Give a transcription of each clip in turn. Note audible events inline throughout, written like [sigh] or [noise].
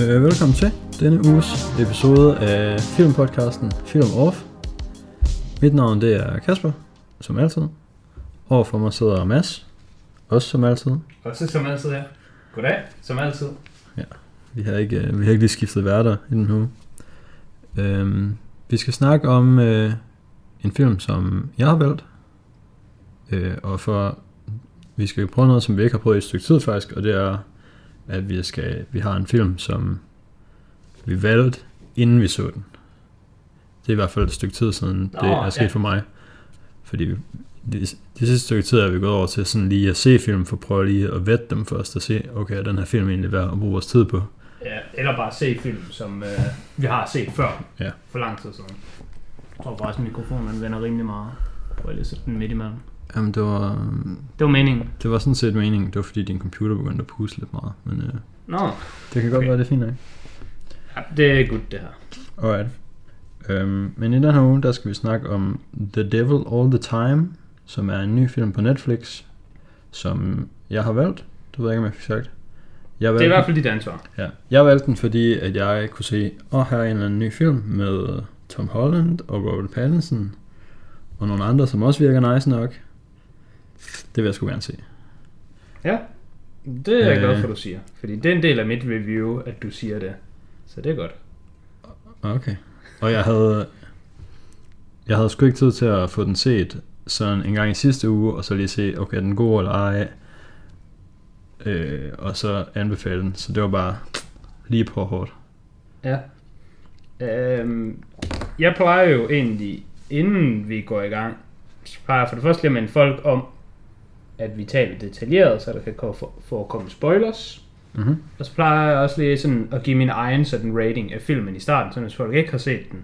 Øh, velkommen til denne uges episode af filmpodcasten Film Off. Mit navn det er Kasper, som altid. Overfor mig sidder Mads, også som altid. Også som altid, ja. Goddag, som altid. Vi har ikke, øh, vi har ikke lige skiftet værter i den uge. Øhm, vi skal snakke om øh, en film, som jeg har valgt. Øh, og for vi skal prøve noget, som vi ikke har prøvet i et stykke tid faktisk, og det er, at vi, skal, vi har en film, som vi valgte, inden vi så den. Det er i hvert fald et stykke tid siden, det Nå, er sket ja. for mig. Fordi vi- de, de sidste stykke tid er vi gået over til sådan lige at se film, for at prøve lige at vette dem først, og se, okay, er den her film egentlig værd at bruge vores tid på? Ja, eller bare se film, som øh, vi har set før. Ja. For lang tid siden. Jeg tror faktisk, at mikrofonen vender rimelig meget. Prøv lige at sætte den midt imellem. Jamen, det var, Det var meningen. det var sådan set meningen. Det var fordi, din computer begyndte at puste lidt meget. Men øh, Nå, det kan godt Okay. være, det er fint nok. ja, det er godt det her. Alright. Øhm, men i den her uge, der skal vi snakke om The Devil All The Time, som er en ny film på Netflix, som jeg har valgt. Du ved ikke, om jeg fik sagt. Jeg Det er i valgte hvert fald dit ansvar. ja. Jeg valgte den, fordi at jeg kunne se, åh, her er en eller anden ny film med Tom Holland og Robert Pattinson, og nogle andre, som også virker nice nok. Det vil jeg sgu gerne se. Ja, det er jeg Øh. glad for, du siger. Fordi det er en del af mit review, at du siger det. Så det er godt. Okay. Og jeg havde, jeg havde sgu ikke tid til at få den set sådan en gang i sidste uge, og så lige se, okay, er den god eller ej, øh, og så anbefale den. Så det var bare lige på hårdt. Ja. Øhm, jeg plejer jo egentlig, inden vi går i gang, så plejer jeg for det første lige at minde folk om, at vi taler detaljeret, så der kan ko- for- forekomme spoilers. Mm-hmm. Og så plejer jeg også lige sådan at give min egen sådan rating af filmen i starten, så hvis folk ikke har set den,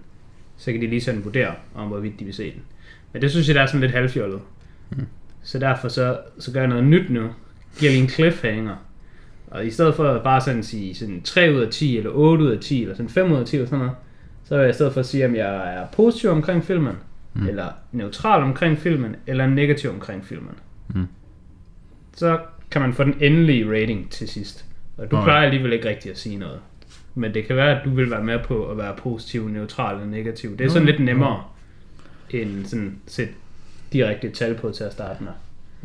så kan de lige sådan vurdere, om hvorvidt de vil se den. Men det synes jeg, der er sådan lidt halvfjollet. Mm. Så derfor så, så gør jeg noget nyt nu. Giver vi en cliffhanger. Og i stedet for at bare sådan sige sådan 3 ud af 10, eller 8 ud af 10, eller sådan 5 ud af 10, eller sådan noget, så vil jeg i stedet for at sige, om jeg er positiv omkring filmen, mm. eller neutral omkring filmen, eller negativ omkring filmen. Mm. Så kan man få den endelige rating til sidst. Og du Alright. plejer alligevel ikke rigtig at sige noget. Men det kan være, at du vil være med på at være positiv, neutral eller negativ. Det er sådan Nå, lidt nemmere, end sådan sætte direkte tal på til at starte med.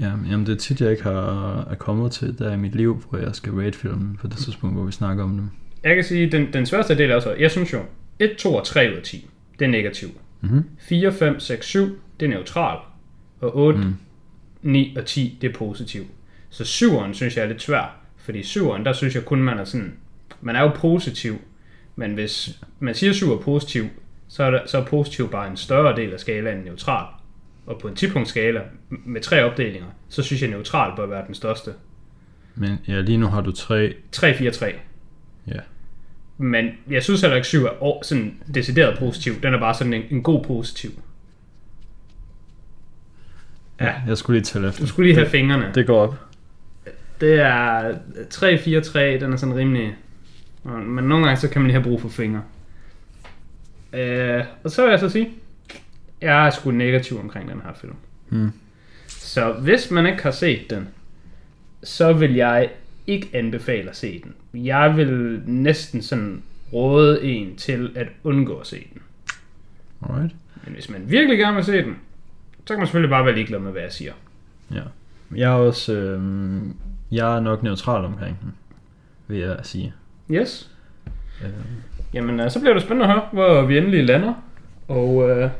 Ja, jamen det er tit, jeg ikke har er kommet til der i mit liv, hvor jeg skal rate filmen på det tidspunkt, hvor vi snakker om dem. Jeg kan sige, den, den sværeste del er også, jeg synes jo, 1, 2 og 3 ud af 10, det er negativ. Mm-hmm. 4, 5, 6, 7, det er neutral. Og 8, Mm. mm. 9 og 10, det er positiv. Så 7'eren synes jeg er lidt svær, fordi 7'eren, der synes jeg kun, man er sådan, man er jo positiv, men hvis man siger 7 er positiv, så er, der, så er positiv bare en større del af skalaen end neutral. Og på en 10 skala med tre opdelinger, så synes jeg, neutral bør være den største. Men ja, lige nu har du tre. 3, 4, 3. Ja. Men jeg synes heller ikke 7 er sådan decideret positiv. Den er bare sådan en, en god positiv. Ja, Jeg skulle lige tælle efter. du skulle lige have fingrene. Det går op. Det er 3, 4, 3, den er sådan rimelig... Men nogle gange så kan man lige have brug for fingre. Øh, og så vil jeg så sige, jeg er sgu negativ omkring den her film. Mm. Så hvis man ikke har set den, så vil jeg ikke anbefale at se den. Jeg vil næsten sådan råde en til at undgå at se den. Alright. Men hvis man virkelig gerne vil se den, så kan man selvfølgelig bare være ligeglad med, hvad jeg siger. Ja. Jeg er også, øh, jeg er nok neutral omkring den, vil jeg sige. Yes. Øh, Jamen, så bliver det spændende at høre, hvor vi endelig lander. Og øh,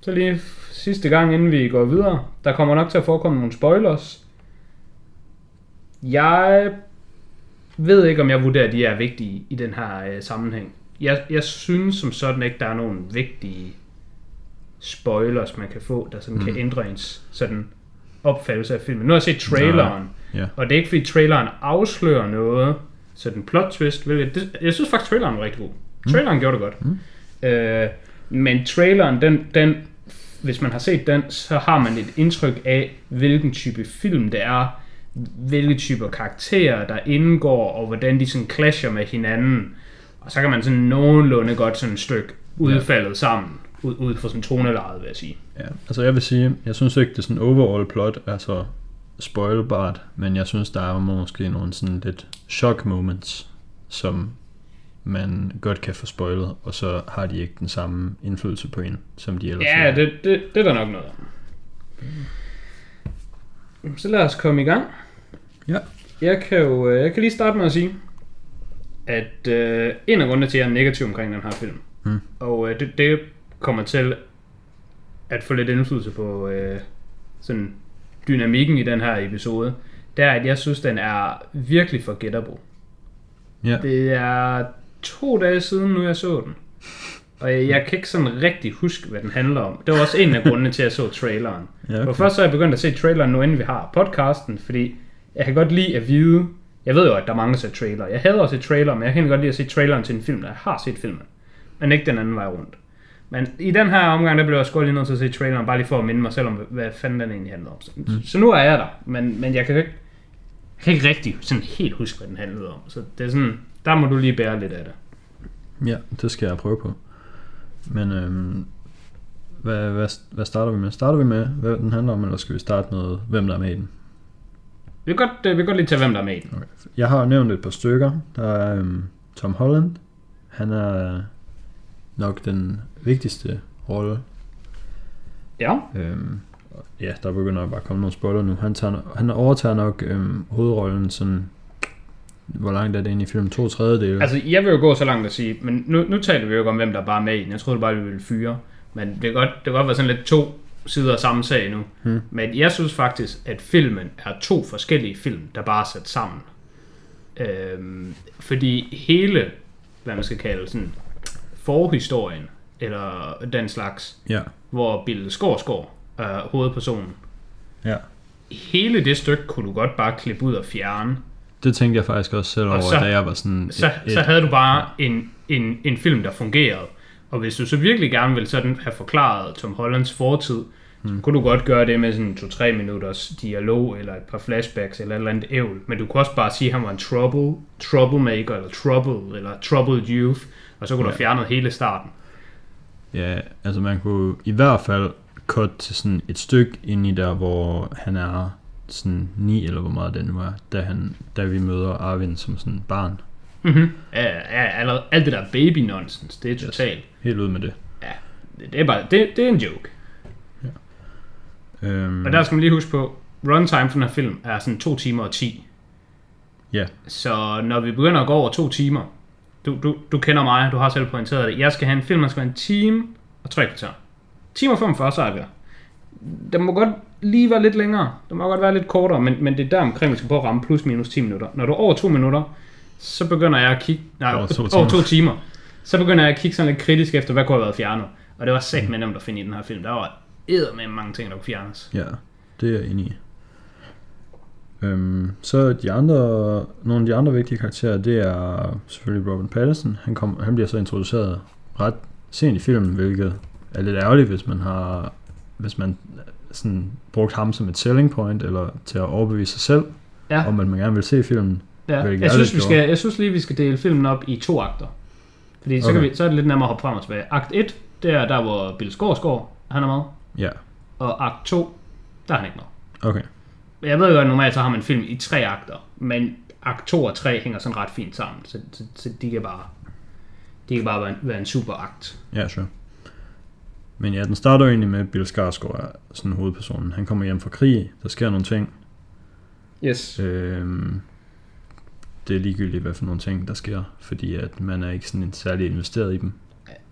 så lige sidste gang, inden vi går videre. Der kommer nok til at forekomme nogle spoilers. Jeg ved ikke, om jeg vurderer, at de er vigtige i den her øh, sammenhæng. Jeg, jeg synes som sådan ikke, der er nogen vigtige spoilers, man kan få, der sådan mm. kan ændre ens sådan opfattelse af filmen. Nu har jeg set traileren, ja. og det er ikke fordi traileren afslører noget, så den plot twist, hvilket, det, jeg synes faktisk traileren var rigtig god. Traileren mm. gjorde det godt. Mm. Øh, men traileren, den, den, hvis man har set den, så har man et indtryk af, hvilken type film det er, hvilke typer karakterer der indgår, og hvordan de sådan clasher med hinanden. Og så kan man sådan nogenlunde godt sådan et stykke udfaldet sammen, ud, ud fra sådan tonelejet, vil jeg sige. ja. Altså jeg vil sige, jeg synes ikke, det er sådan overall plot er så spoilbart, men jeg synes, der er måske nogle sådan lidt shock moments, som man godt kan få spoilet, og så har de ikke den samme indflydelse på en, som de ellers Ja, det, det, det er der nok noget om. Så lad os komme i gang. Ja. Jeg kan jo øh, jeg kan lige starte med at sige, at øh, en af grundene til, at jeg er negativ omkring den her film, Mm. og øh, det, det kommer til at få lidt indflydelse på øh, sådan dynamikken i den her episode, det er, at jeg synes, den er virkelig forgettable. Ja. Det er to dage siden nu, jeg så den. Og jeg, kan ikke sådan rigtig huske, hvad den handler om. Det var også en af grundene til, at jeg så traileren. Ja, Okay. For først så er jeg begyndt at se traileren nu, inden vi har podcasten, fordi jeg kan godt lide at vide, jeg ved jo, at der er mange, der ser trailer. Jeg hader også se trailer, men jeg kan godt lide at se traileren til en film, der jeg har set filmen. Men ikke den anden vej rundt. Men i den her omgang, der blev jeg sgu lige nødt til at se traileren, bare lige for at minde mig selv om, hvad fanden den egentlig handler om. Så, mm. så nu er jeg der, men, men jeg kan ikke, jeg kan ikke rigtig sådan helt huske, hvad den handlede om. Så det er sådan, der må du lige bære lidt af det. Ja, det skal jeg prøve på. Men øhm, hvad, hvad, hvad starter vi med? Starter vi med, hvad den handler om, eller skal vi starte med, hvem der er med i den? Vi kan godt, øh, vi kan godt lige tage, hvem der er med i den. Okay. Jeg har nævnt et par stykker. Der er øhm, Tom Holland. Han er nok den vigtigste rolle. Ja, Øhm, ja, der begynder bare at komme nogle spoiler nu. Han, tager, han overtager nok øhm, hovedrollen sådan... Hvor langt er det inde i filmen? To tredjedele? Altså, jeg vil jo gå så langt at sige, men nu, nu taler vi jo ikke om, hvem der bare er med i den. Jeg troede bare, vi ville fyre. Men det kan godt, det kan godt være sådan lidt to sider af samme sag nu. Hmm. Men jeg synes faktisk, at filmen er to forskellige film, der bare er sat sammen. Øhm, fordi hele, hvad man skal kalde sådan, forhistorien, eller den slags, ja, hvor Bill Skarsgård er hovedpersonen, ja. hele det stykke kunne du godt bare klippe ud og fjerne. Det tænkte jeg faktisk også selv over, så- da jeg var sådan... så, et, så havde du bare en, en, en film, der fungerede. Og hvis du så virkelig gerne ville sådan have forklaret Tom Hollands fortid, mm. så kunne du godt gøre det med sådan 2-3 minutters dialog, eller et par flashbacks, eller et eller andet ævl. Men du kunne også bare sige, at han var en trouble, troublemaker, eller trouble, eller troubled youth, og så kunne ja. du Ja. have fjernet hele starten. Ja, altså man kunne i hvert fald cut til sådan et stykke ind i der, hvor han er sådan 9 eller hvor meget det nu er, da, han, da vi møder Arvin som sådan barn. Mm-hmm. Ja, ja, allerede, alt det der baby nonsense, det er totalt. Helt ud med det. Ja, det, det er bare, det, det er en joke. Øhm, Og der skal man lige huske på, runtime for den her film er sådan 2 timer og 10. Ja, Så når vi begynder at gå over to timer, du, du, du kender mig, du har selv pointeret det, jeg skal have en film, der skal være en time og tre kvarter. Time og 45, så er. Den må godt lige være lidt længere. Den må godt være lidt kortere, men, men det er der omkring, vi skal prøve at ramme plus minus 10 minutter. Når du er over to minutter, så begynder jeg at kigge... Nej, Over to to, timer. over to timer. Så begynder jeg at kigge sådan lidt kritisk efter, hvad kunne have været fjernet. Og det var sæt med nemt at finde i den her film. Der var med mange ting, der kunne fjernes. ja, det er jeg enig i. Øhm, så de andre, nogle af de andre vigtige karakterer, det er selvfølgelig Robin Pattinson. Han, kom, han bliver så introduceret ret sent i filmen, hvilket er lidt ærgerligt, hvis man har hvis man sådan brugt ham som et selling point, eller til at overbevise sig selv, Ja. om at man gerne vil se filmen. Ja, jeg synes, vi skal, jeg synes lige, vi skal dele filmen op i to akter. Fordi så, Okay. kan vi, så er det lidt nemmere at hoppe frem og tilbage. Akt 1, det er der, hvor Bill Skarsgård, han er med. Ja, Og akt 2, der er han ikke med. okay. Jeg ved jo, at normalt så har man film i tre akter, men akt 2 og 3 hænger sådan ret fint sammen, så, så, så de kan bare, de kan bare være en, være en super akt. Ja, sure. Men ja, den starter jo egentlig med, at Bill Skarsgård er sådan hovedpersonen. Han kommer hjem fra krig, der sker nogle ting. Yes. Øhm, det er ligegyldigt, hvad for nogle ting, der sker, fordi at man er ikke sådan særlig investeret i dem.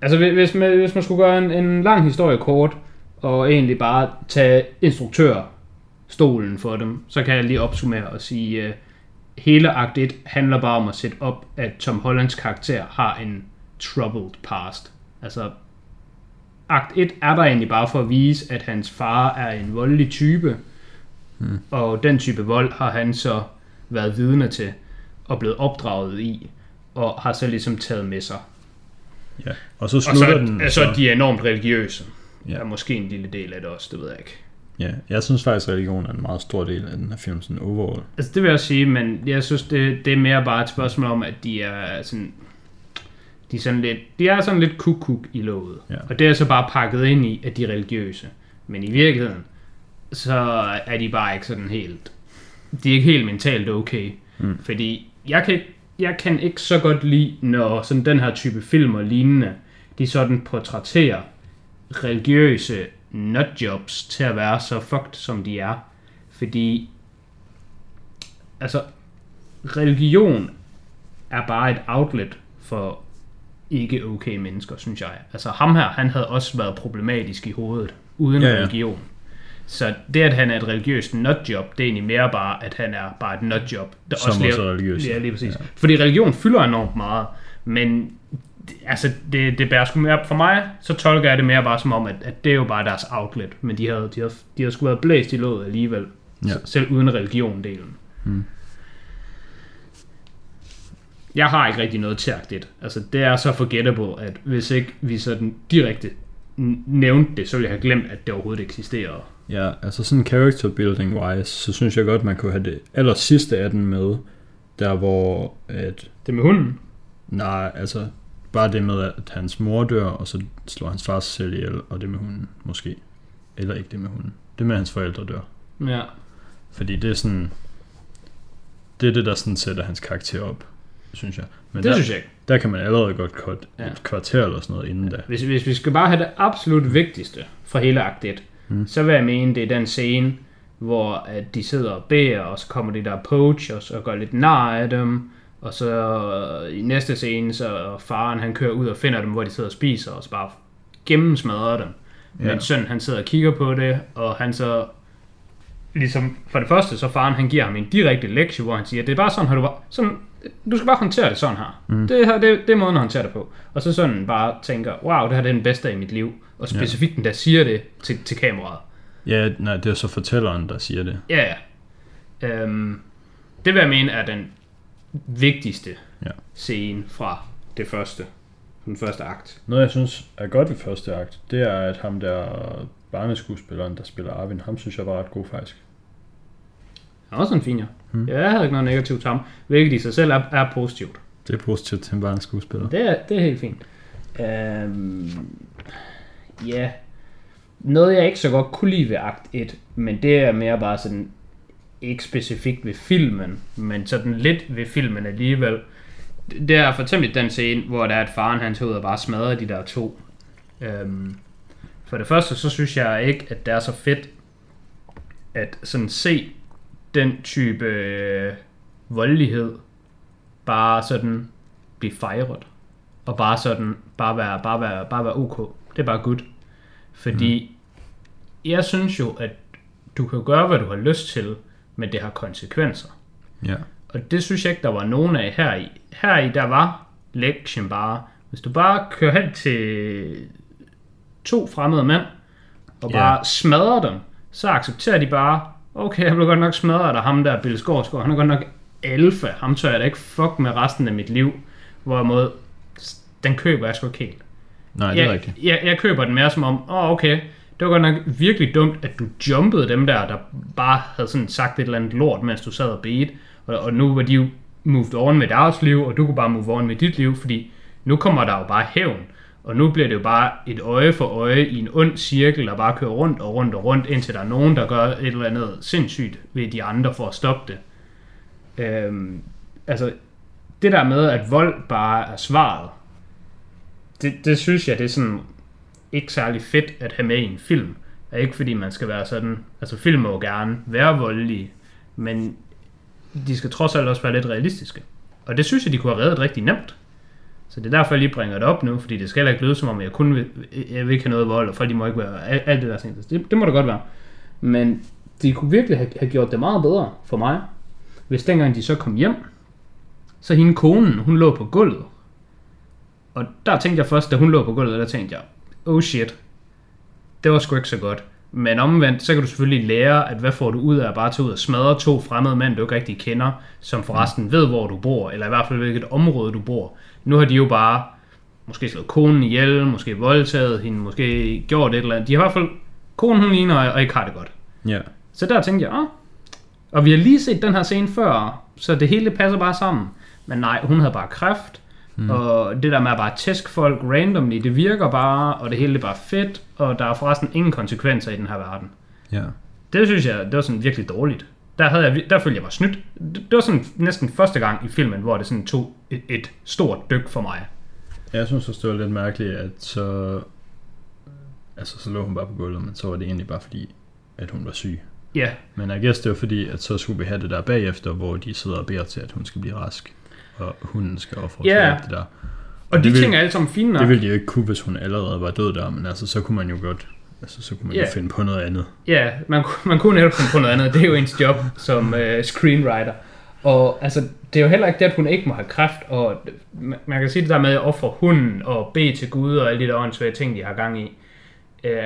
Altså hvis- hvis man, hvis man skulle gøre en, en lang historie kort, og egentlig bare tage instruktørstolen for dem, så kan jeg lige opsummere og sige, uh, hele akt 1 handler bare om at sætte op, at Tom Hollands karakter har en troubled past. Altså, akt 1 er der egentlig bare for at vise, at hans far er en voldelig type, Hmm. og den type vold har han så været vidne til, og blevet opdraget i, og har så ligesom taget med sig. Ja. Og så Og slutter så, den... så de er enormt religiøse. Ja. Ja. Er måske en lille del af det også, det ved jeg ikke. Ja, jeg synes faktisk, at religion er en meget stor del af den her film, sådan overall. Altså det vil jeg sige, men jeg synes, det, det er mere bare et spørgsmål om, at de er sådan... De er sådan lidt, de er sådan lidt kuk i låget. Ja. Og det er så bare pakket ind i, at de er religiøse. Men i virkeligheden, så er de bare ikke sådan helt... De er ikke helt mentalt okay. Mm. Fordi jeg kan jeg kan ikke så godt lide, når sådan den her type film og lignende, de sådan portrætterer religiøse nutjobs til at være så fucked, som de er. Fordi, altså, religion er bare et outlet for ikke okay mennesker, synes jeg. Altså ham her, han havde også været problematisk i hovedet, uden Ja, ja, religion. Så det, at han er et religiøst nutjob, det er egentlig mere bare, at han er bare et nutjob. Der Som også lever- er religiøs. Ja, lige præcis. Ja. Fordi religion fylder enormt meget, men det- altså, det, det bærer sgu mere, for mig, så tolker jeg det mere bare som om, at, at det er jo bare deres outlet, men de havde, de havde, de havde sgu været blæst i låget alligevel, Ja. selv uden religion-delen. Mm. Jeg har ikke rigtig noget tærkt Altså, det er så forgettable, at hvis ikke vi sådan direkte nævnte det, så ville jeg have glemt, at det overhovedet eksisterede. Ja, altså sådan character building wise, så synes jeg godt, man kunne have det aller sidste af den med, der hvor at, Det med hunden. nej, altså bare det med, at hans mor dør, og så slår hans far sig selv ihjel, og det med hunden, måske. Eller ikke det med hunden. Det med, at hans forældre dør. Ja. Fordi det er sådan, det er det, der sådan sætter hans karakter op, synes jeg. Men Det der, synes jeg ikke. der kan man allerede godt cut Ja. et kvarter eller sådan noget inden da. Hvis, hvis vi skal bare have det absolut vigtigste fra hele akt 1, Mm. mm. så vil jeg mene, det er den scene, hvor at de sidder og beder, og så kommer de der poachers og gør lidt nar af dem, og så øh, i næste scene, så faren han kører ud og finder dem, hvor de sidder og spiser, og så bare gennemsmadrer dem. Ja. Ja. Men sønnen han sidder og kigger på det, og han så ligesom, for det første, så faren han giver ham en direkte lektie, hvor han siger, det er bare sådan, har du bare, sådan, du skal bare håndtere det sådan her. Mm. Det, her det, det er måden at håndtere det på. Og så sådan bare tænker, wow, det her det er den bedste af mit liv. Og specifikt den der siger det til, til kameraet. Ja, nej, det er så fortælleren, der siger det. Ja, ja. Øhm, det vil jeg mene er den vigtigste Ja. scene fra det første, den første akt. Noget, jeg synes er godt ved første akt, det er, at ham der barneskuespilleren, der spiller Arvin, ham synes jeg var ret god faktisk. Han er også en fin, ja. Mm. Mm. Jeg havde ikke noget negativt til ham, hvilket i sig selv er, er positivt. Det er positivt til en barneskuespiller. Det er, det er helt fint. Øhm, ja. Noget jeg ikke så godt kunne lide ved akt 1, men det er mere bare sådan, ikke specifikt ved filmen, men sådan lidt ved filmen alligevel. Det er for eksempel den scene, hvor der er, at faren han tager ud og bare smadrer de der to. Øhm, for det første, så synes jeg ikke, at det er så fedt, at sådan se den type øh, voldelighed bare sådan blive fejret. Og bare sådan, bare være, bare være, bare være ok. Det er bare good. Fordi mm. jeg synes jo, at du kan gøre, hvad du har lyst til, men det har konsekvenser. Ja. Og det synes jeg ikke, der var nogen af her i. Her i, der var lektien bare, hvis du bare kører hen til to fremmede mænd, og Ja. bare smadrer dem, så accepterer de bare, okay, jeg blev godt nok smadret af ham der Bill Skarsgård, han er godt nok alfa, ham tør jeg da ikke fuck med resten af mit liv, hvorimod, den køber jeg sgu ikke helt. Nej, det er jeg, rigtigt. Jeg, jeg køber den mere som om, åh oh, okay, det var godt nok virkelig dumt, at du jumpede dem der, der bare havde sådan sagt et eller andet lort, mens du sad og bedte. Og, og nu var de jo moved on med deres liv, og du kunne bare move on med dit liv, fordi nu kommer der jo bare hævn. Og nu bliver det jo bare et øje for øje i en ond cirkel, der bare kører rundt og rundt og rundt, indtil der er nogen, der gør et eller andet sindssygt ved de andre for at stoppe det. Øhm, altså, det der med, at vold bare er svaret, det, det synes jeg, det er sådan ikke særlig fedt at have med i en film. Er ikke fordi man skal være sådan, altså film må gerne være voldelige, men de skal trods alt også være lidt realistiske. Og det synes jeg, de kunne have reddet rigtig nemt. Så det er derfor, jeg lige bringer det op nu, fordi det skal heller ikke lyde som om, jeg kun vil, jeg vil ikke have noget vold, og folk de må ikke være alt, alt det der ting. Det, det må det godt være. Men de kunne virkelig have, have gjort det meget bedre for mig, hvis dengang de så kom hjem, så hende konen, hun lå på gulvet. Og der tænkte jeg først, da hun lå på gulvet, der tænkte jeg, oh shit, det var sgu ikke så godt. Men omvendt, så kan du selvfølgelig lære, at hvad får du ud af at bare tage ud og smadre to fremmede mænd, du ikke rigtig kender, som forresten ved, hvor du bor, eller i hvert fald hvilket område du bor. Nu har de jo bare måske slået konen ihjel, måske voldtaget hende, måske gjort et eller andet. De har i hvert fald, konen hun ligner og ikke har det godt. Ja. Så der tænkte jeg, ah. Og vi har lige set den her scene før, så det hele passer bare sammen. Men nej, hun havde bare kræft, mm. og det der med at bare tæske folk randomly, det virker bare, og det hele er bare fedt, og der er forresten ingen konsekvenser i den her verden. Ja. Det synes jeg, det var sådan virkelig dårligt. Der, havde jeg, der følte jeg mig snydt. Det, det var sådan næsten første gang i filmen, hvor det sådan tog et, et stort dyk for mig. Jeg synes også, det var lidt mærkeligt, at så... Altså, så lå hun bare på gulvet, men så var det egentlig bare fordi, at hun var syg. Ja, Men jeg guess det var fordi, at så skulle vi have det der bagefter, hvor de sidder og beder til, at hun skal blive rask. Og hunden skal offre Ja. yeah. det der. og de det vil- ting er alle sammen fine nok. Det ville de jo ikke kunne, hvis hun allerede var død der, men altså, så kunne man jo godt... Altså, så kunne man Ja. jo finde på noget andet. Ja, man, ku- man kunne netop finde på noget andet. Det er jo ens job som øh, screenwriter. Og altså, det er jo heller ikke det, at hun ikke må have kræft. Og man, man kan sige det der med at ofre hunden og bede til Gud og alle de der åndssvage ting, de har gang i. Øh,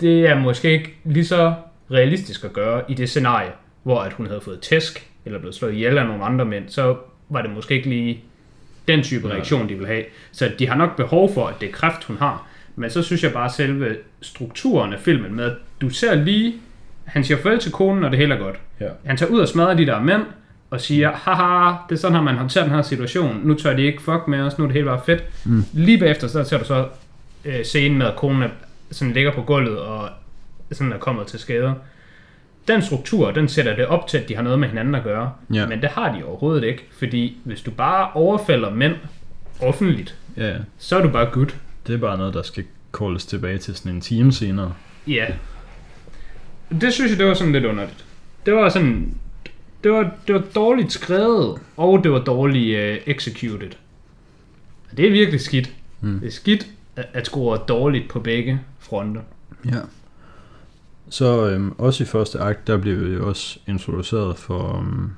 det er måske ikke lige så realistisk at gøre i det scenarie, hvor at hun havde fået tæsk, eller blevet slået ihjel af nogle andre mænd, så var det måske ikke lige den type reaktion, de vil have. Så de har nok behov for, at det er kræft, hun har. Men så synes jeg bare, at selve strukturen af filmen med, at du ser lige, han siger farvel til konen, og det hele er godt. Ja. Han tager ud og smadrer de der mænd, og siger, haha, det er sådan, har man håndteret den her situation. Nu tør de ikke fuck med os, nu er det hele bare fedt. Mm. Lige bagefter, så ser du så øh, scenen med, at konen er, sådan ligger på gulvet, og sådan er kommet til skade. Den struktur, den sætter det op til, at de har noget med hinanden at gøre. Ja. Men det har de overhovedet ikke, fordi hvis du bare overfalder mænd offentligt, Ja, så er du bare good. det er bare noget, der skal calles tilbage til sådan en time senere. Ja. Det synes jeg, det var sådan lidt underligt. Det var sådan... Det var, det var dårligt skrevet, og det var dårligt uh, executed. Det er virkelig skidt. Mm. Det er skidt at, at score dårligt på begge fronter. Ja. Så øhm, også i første akt, der blev vi jo også introduceret for øhm,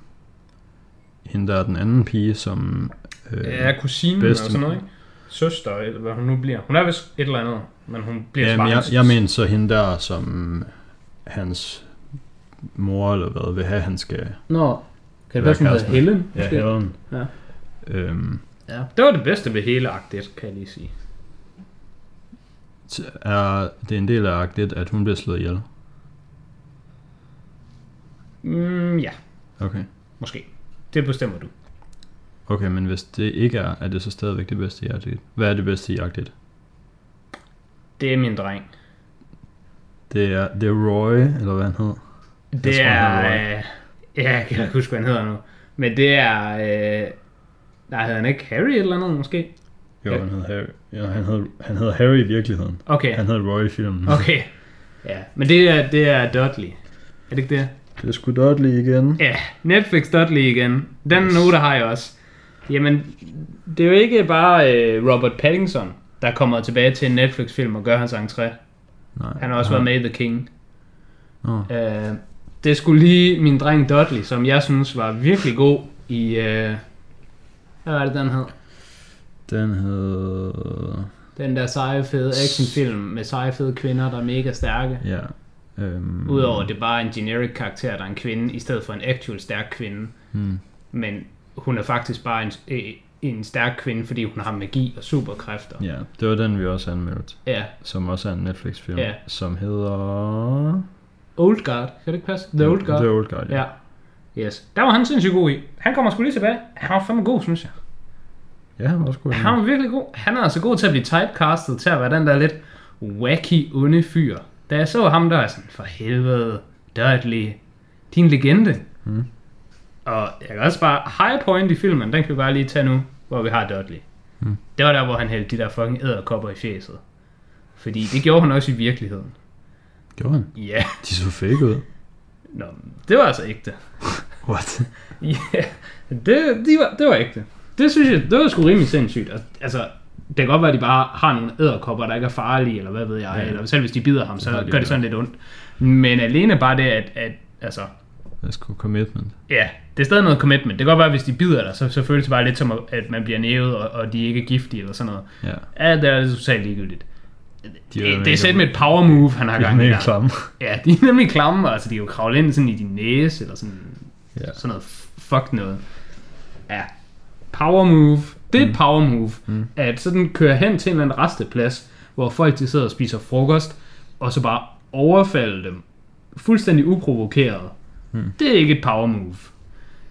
hende der er den anden pige, som... Øh, Ja, kusinen bedste- og sådan noget, ikke? Søster, eller hvad hun nu bliver. Hun er vist et eller andet, men hun bliver ja, bare men jeg, jeg mener så hende der, som hans mor eller hvad vil have, han skal... Nå, kan det Være hun hedder. Helen? Ja, måske? Helen. Ja. Øhm, ja. Det var det bedste ved hele akt 1, kan jeg lige sige. er det er en del af akt 1, at hun bliver slået ihjel? Mm, ja, Okay. måske. Det bestemmer du. Okay, men hvis det ikke er, er det så stadigvæk det bedste i 1? Hvad er det bedste i 1? Det er min dreng. Det er, det er Roy, eller hvad han hed. Det tror, han er... hedder Øh, ja, jeg kan ikke huske, hvad han hedder nu. Men det er... Øh, nej, hedder han ikke Harry eller noget måske? Jo, Ja. han hed Harry. Ja, han hed, han hed Harry i virkeligheden. Okay, Han hed Roy i filmen. okay. Ja, men det er, det er Dudley. Er det ikke det? Det er sgu Dudley igen. Ja, Netflix Dudley igen. Den yes. note har jeg også. Jamen, det er jo ikke bare øh, Robert Pattinson, der kommer tilbage til en Netflix-film og gør hans entré. Nej. Han har også været med i The King. Nå. Øh, det skulle lige min dreng Dudley, som jeg synes var virkelig god i... Øh, hvad var det, den hed? Den hed... Den der seje, fede actionfilm med seje, fede kvinder, der er mega stærke. Ja. Øhm, Udover at det bare er en generic karakter, der er en kvinde, i stedet for en actual stærk kvinde. Hmm. Men hun er faktisk bare en, øh, en stærk kvinde, fordi hun har magi og superkræfter. Ja, det var den, vi også anmeldte. Ja. Som også er en Netflix-film. Ja. Som hedder... Old Guard, kan det ikke passe? The Old Guard. The Old Guard, ja. Ja. Yes. Der var han sindssygt god i. Han kommer sgu lige tilbage. Han var fandme god, synes jeg. Ja, han var også god. Han var virkelig god. Han er altså god til at blive typecastet til at være den der lidt wacky, onde fyr. Da jeg så ham, der jeg sådan, for helvede, Dudley, din legende. Mm. Og jeg kan også bare, high point i filmen, den kan vi bare lige tage nu, hvor vi har Dudley. Mm. Det var der, hvor han hældte de der fucking æderkopper i fjeset. Fordi det gjorde han også i virkeligheden. Gjorde han? Ja, De så fake ud. Nå, det var altså ægte. [laughs] What? Ja, det, de var, det var ægte. Det synes jeg, det var sgu rimelig sindssygt. Altså, det kan godt være, at de bare har nogle æderkopper, der ikke er farlige, eller hvad ved jeg, Ja. eller selv hvis de bider ham, så Det de gør det sådan lidt ondt. Men alene bare det, at, at altså, Det er commitment. ja, det er stadig noget commitment. Det kan godt være, at hvis de bider dig, så, så føles det bare lidt som, at man bliver nævet, og, og de ikke er giftige, eller sådan noget. Ja. Ja, det er totalt ligegyldigt. De Det, er det er sæt med et power move, han har De er gang i mega der. klamme. Ja, de er nemlig klamme, altså de kan jo kravle ind sådan i din næse, eller sådan, Ja. sådan noget fuck noget. Ja, power move. Det er et power move, Mm. at sådan køre hen til en eller anden resteplads, hvor folk de sidder og spiser frokost, og så bare overfalde dem, fuldstændig uprovokeret. Mm. Det er ikke et power move.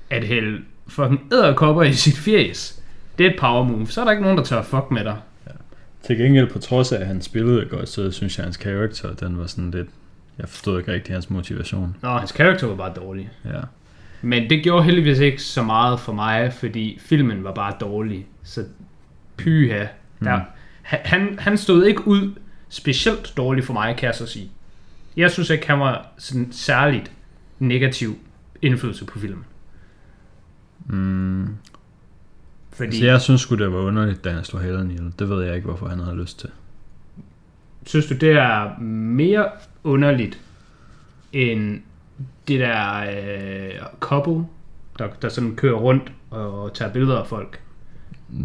At hælde fucking æderkopper i sit fjes, det er et power move. Så er der ikke nogen, der tør fuck med dig. Til gengæld, på trods af, at han spillede godt, så synes jeg, at hans karakter, den var sådan lidt Jeg forstod ikke rigtig hans motivation. Nå, hans karakter var bare dårlig. Ja. Men det gjorde heldigvis ikke så meget for mig, fordi filmen var bare dårlig. Så pyha. Der, Mm. han, han stod ikke ud specielt dårligt for mig, kan jeg så sige. Jeg synes ikke, han var sådan særligt negativ indflydelse på filmen. Mm. Fordi, Så jeg synes sgu, det var underligt, da han slog halen ihjel. Det ved jeg ikke, hvorfor han havde lyst til. synes du, det er mere underligt end det der øh, couple, der, der sådan kører rundt og tager billeder af folk?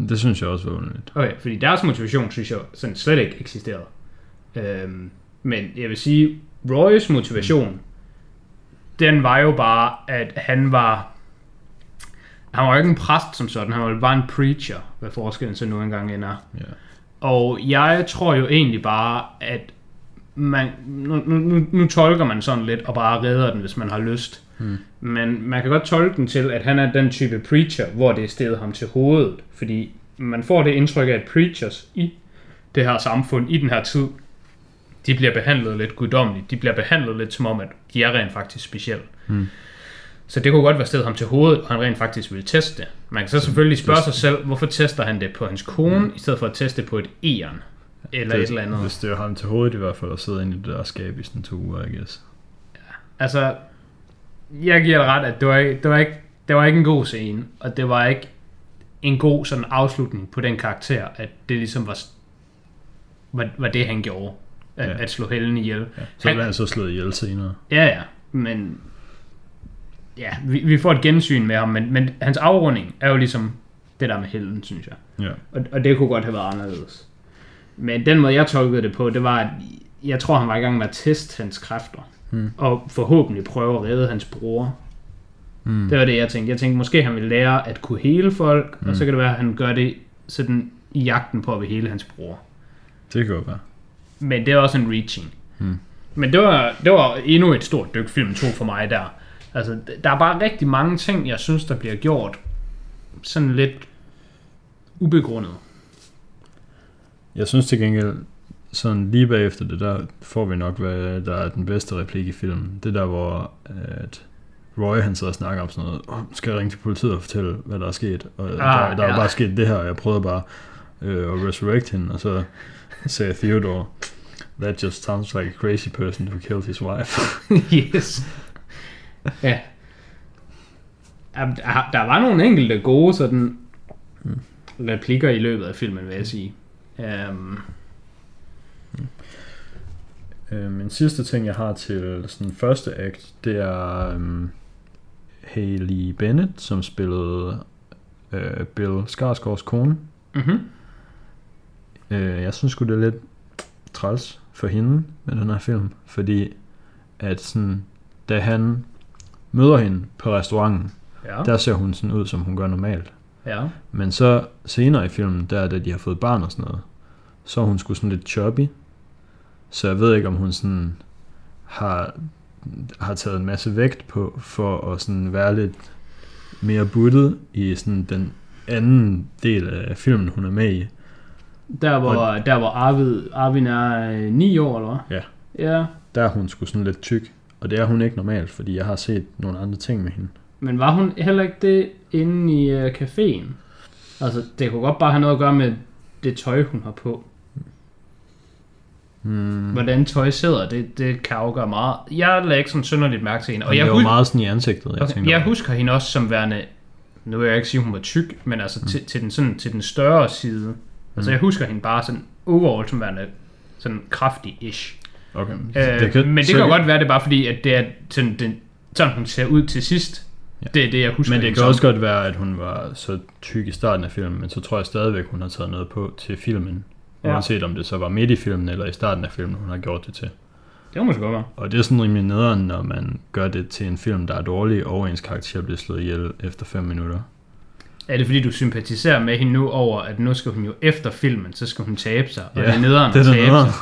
Det synes jeg også var underligt. Okay, fordi deres motivation, synes jeg, sådan slet ikke eksisterede. Øhm, men jeg vil sige, Roys motivation, den var jo bare, at han var... Han var jo ikke en præst som sådan, han var bare en preacher, hvad forskellen så nu engang end er. Ja. Og jeg tror jo egentlig bare, at man, nu, nu, nu, nu tolker man sådan lidt og bare redder den, hvis man har lyst. Hmm. Men man kan godt tolke den til, at han er den type preacher, hvor det er stedet ham til hovedet. Fordi man får det indtryk af, at preachers i det her samfund, i den her tid, de bliver behandlet lidt guddommeligt. De bliver behandlet lidt som om, at de er rent faktisk specielle. Hmm. Så det kunne godt være stedet ham til hovedet, og han rent faktisk ville teste det. Man kan så selvfølgelig spørge sig selv, hvorfor tester han det på hans kone, i stedet for at teste det på et æren. Eller et eller andet. Hvis det var ham til hovedet i hvert fald, at sidde inde i det der skab i sådan to uger, I guess. Altså, jeg giver dig ret, at det var, ikke, det, var ikke, det var ikke en god scene, og det var ikke en god sådan afslutning på den karakter, at det ligesom var, var, var det, han gjorde. At, Ja. ja. at slå Helen ihjel. Ja. Så blev han så slået ihjel senere. Ja, ja, men ja, vi, vi får et gensyn med ham, men, men hans afrunding er jo ligesom det der med Helen, synes jeg. Ja. Og, og det kunne godt have været anderledes. Men den måde, jeg tolkede det på, det var, at jeg tror, han var i gang med at teste hans kræfter. Hmm. Og forhåbentlig prøve at redde hans bror. Mm. Det var det, jeg tænkte. Jeg tænkte, måske han vil lære at kunne hele folk, mm. Mm. og så kan det være, at han gør det sådan i jagten på at vil hele hans bror. Det kan godt være. Men det er også en reaching. Hmm. Men det var, det var endnu et stort dyk film 2 for mig der. Altså, der er bare rigtig mange ting, jeg synes, der bliver gjort sådan lidt ubegrundet. Jeg synes til gengæld, sådan lige bagefter det der, får vi nok, hvad der er den bedste replik i filmen. Det der, hvor at Roy han sidder og snakker om sådan noget, oh, skal jeg ringe til politiet og fortælle, hvad der er sket? Og ah, der, der er ja. bare sket det her, og jeg prøvede bare øh, at resurrect hende, og så sagde Theodore, that just sounds like a crazy person who killed his wife. [laughs] yes. ja. Der var nogle enkelte gode sådan Mm. replikker i løbet af filmen, vil jeg sige. Um, Øh, min sidste ting, jeg har til sådan første akt, det er øhm, Haley Bennett, som spillede øh, Bill Skarsgårds kone. mm-hmm. Øh, jeg synes sgu, det er lidt træls for hende med den her film, fordi at sådan, da han møder hende på restauranten, Ja. der ser hun sådan ud, som hun gør normalt. ja. Men så senere i filmen, der da de har fået barn og sådan noget, så er hun sgu sådan lidt choppy. Så jeg ved ikke, om hun sådan har, har taget en masse vægt på, for at sådan være lidt mere buttet i sådan den anden del af filmen, hun er med i. Der hvor, der hvor Arvid, Arvin er øh, 9 år, eller hvad? Ja. Ja. Der er hun sgu sådan lidt tyk, og det er hun ikke normalt, fordi jeg har set nogle andre ting med hende. Men var hun heller ikke det inde i øh, caféen? Altså, det kunne godt bare have noget at gøre med det tøj, hun har på. Hmm. Hvordan tøj sidder, det, det kan afgøre meget. Jeg lagde ikke sådan synderligt mærke til hende. Og jeg jeg, var meget sådan i ansigtet, jeg okay, jeg husker hende også som værende, nu vil jeg ikke sige, hun var tyk, men altså mm. til, til, den, sådan, til den større side. Altså, Mm. jeg husker hende bare sådan overall som værende sådan kraftig-ish. Okay. Øh, det kan, men det kan godt være, det er bare fordi, at det er sådan, den, sådan hun ser ud til sidst. Ja. Det er det, jeg husker Men det kan som. også godt være, at hun var så tyk i starten af filmen, men så tror jeg stadigvæk, hun har taget noget på til filmen. Ja. Uanset om det så var midt i filmen eller i starten af filmen, hun har gjort det til. Det må måske godt være. Og det er sådan rimelig nederen, når man gør det til en film, der er dårlig, og ens karakter bliver slået ihjel efter 5 minutter. Er det fordi, du sympatiserer med hende nu over, at nu skal hun jo efter filmen, så skal hun tabe sig, og Ja, det er nederen Det er at tabe nederen. sig.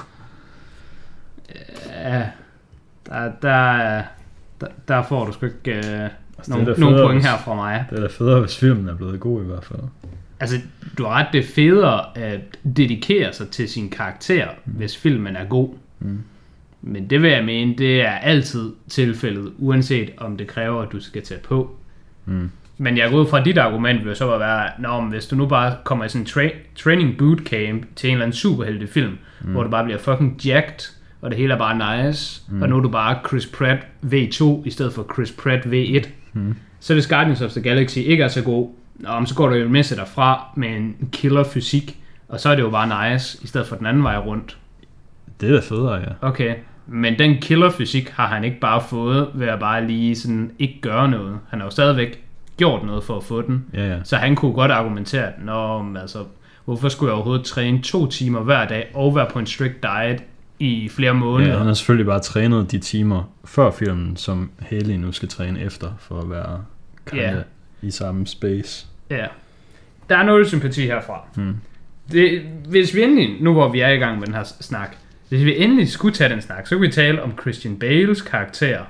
Ja, der, der, der, der får du sgu ikke uh, Altså, nogen federe, point her fra mig. Det er da federe, hvis filmen er blevet god i hvert fald. Altså, du har ret, det er federe at dedikere sig til sin karakter, hvis filmen er god. Mm. Men det vil jeg mene, det er altid tilfældet, uanset om det kræver, at du skal tage på. Mm. Men jeg går ud fra, dit argument vil så bare være, Nå, men hvis du nu bare kommer i sådan en tra- training bootcamp til en eller anden superheltefilm, mm. hvor du bare bliver fucking jacked, og det hele er bare nice, mm. og nu er du bare Chris Pratt V2 i stedet for Chris Pratt V1, mm. så hvis Guardians of the Galaxy ikke er så god, Nå, men så går du jo med sig derfra med en killer fysik, og så er det jo bare nice, i stedet for den anden vej rundt. Det er da federe, ja. Okay, men den killer fysik har han ikke bare fået ved at bare lige sådan ikke gøre noget. Han har jo stadigvæk gjort noget for at få den. Ja, ja. Så han kunne godt argumentere, at Nå, altså, hvorfor skulle jeg overhovedet træne to timer hver dag og være på en strict diet i flere måneder? ja han har selvfølgelig bare trænet de timer før filmen, som Haley nu skal træne efter, for at være Ja. i samme space. Ja. Der er noget sympati herfra. Hmm. Det, hvis vi endelig, nu hvor vi er i gang med den her snak, hvis vi endelig skulle tage den snak, så kunne vi tale om Christian Bales karakter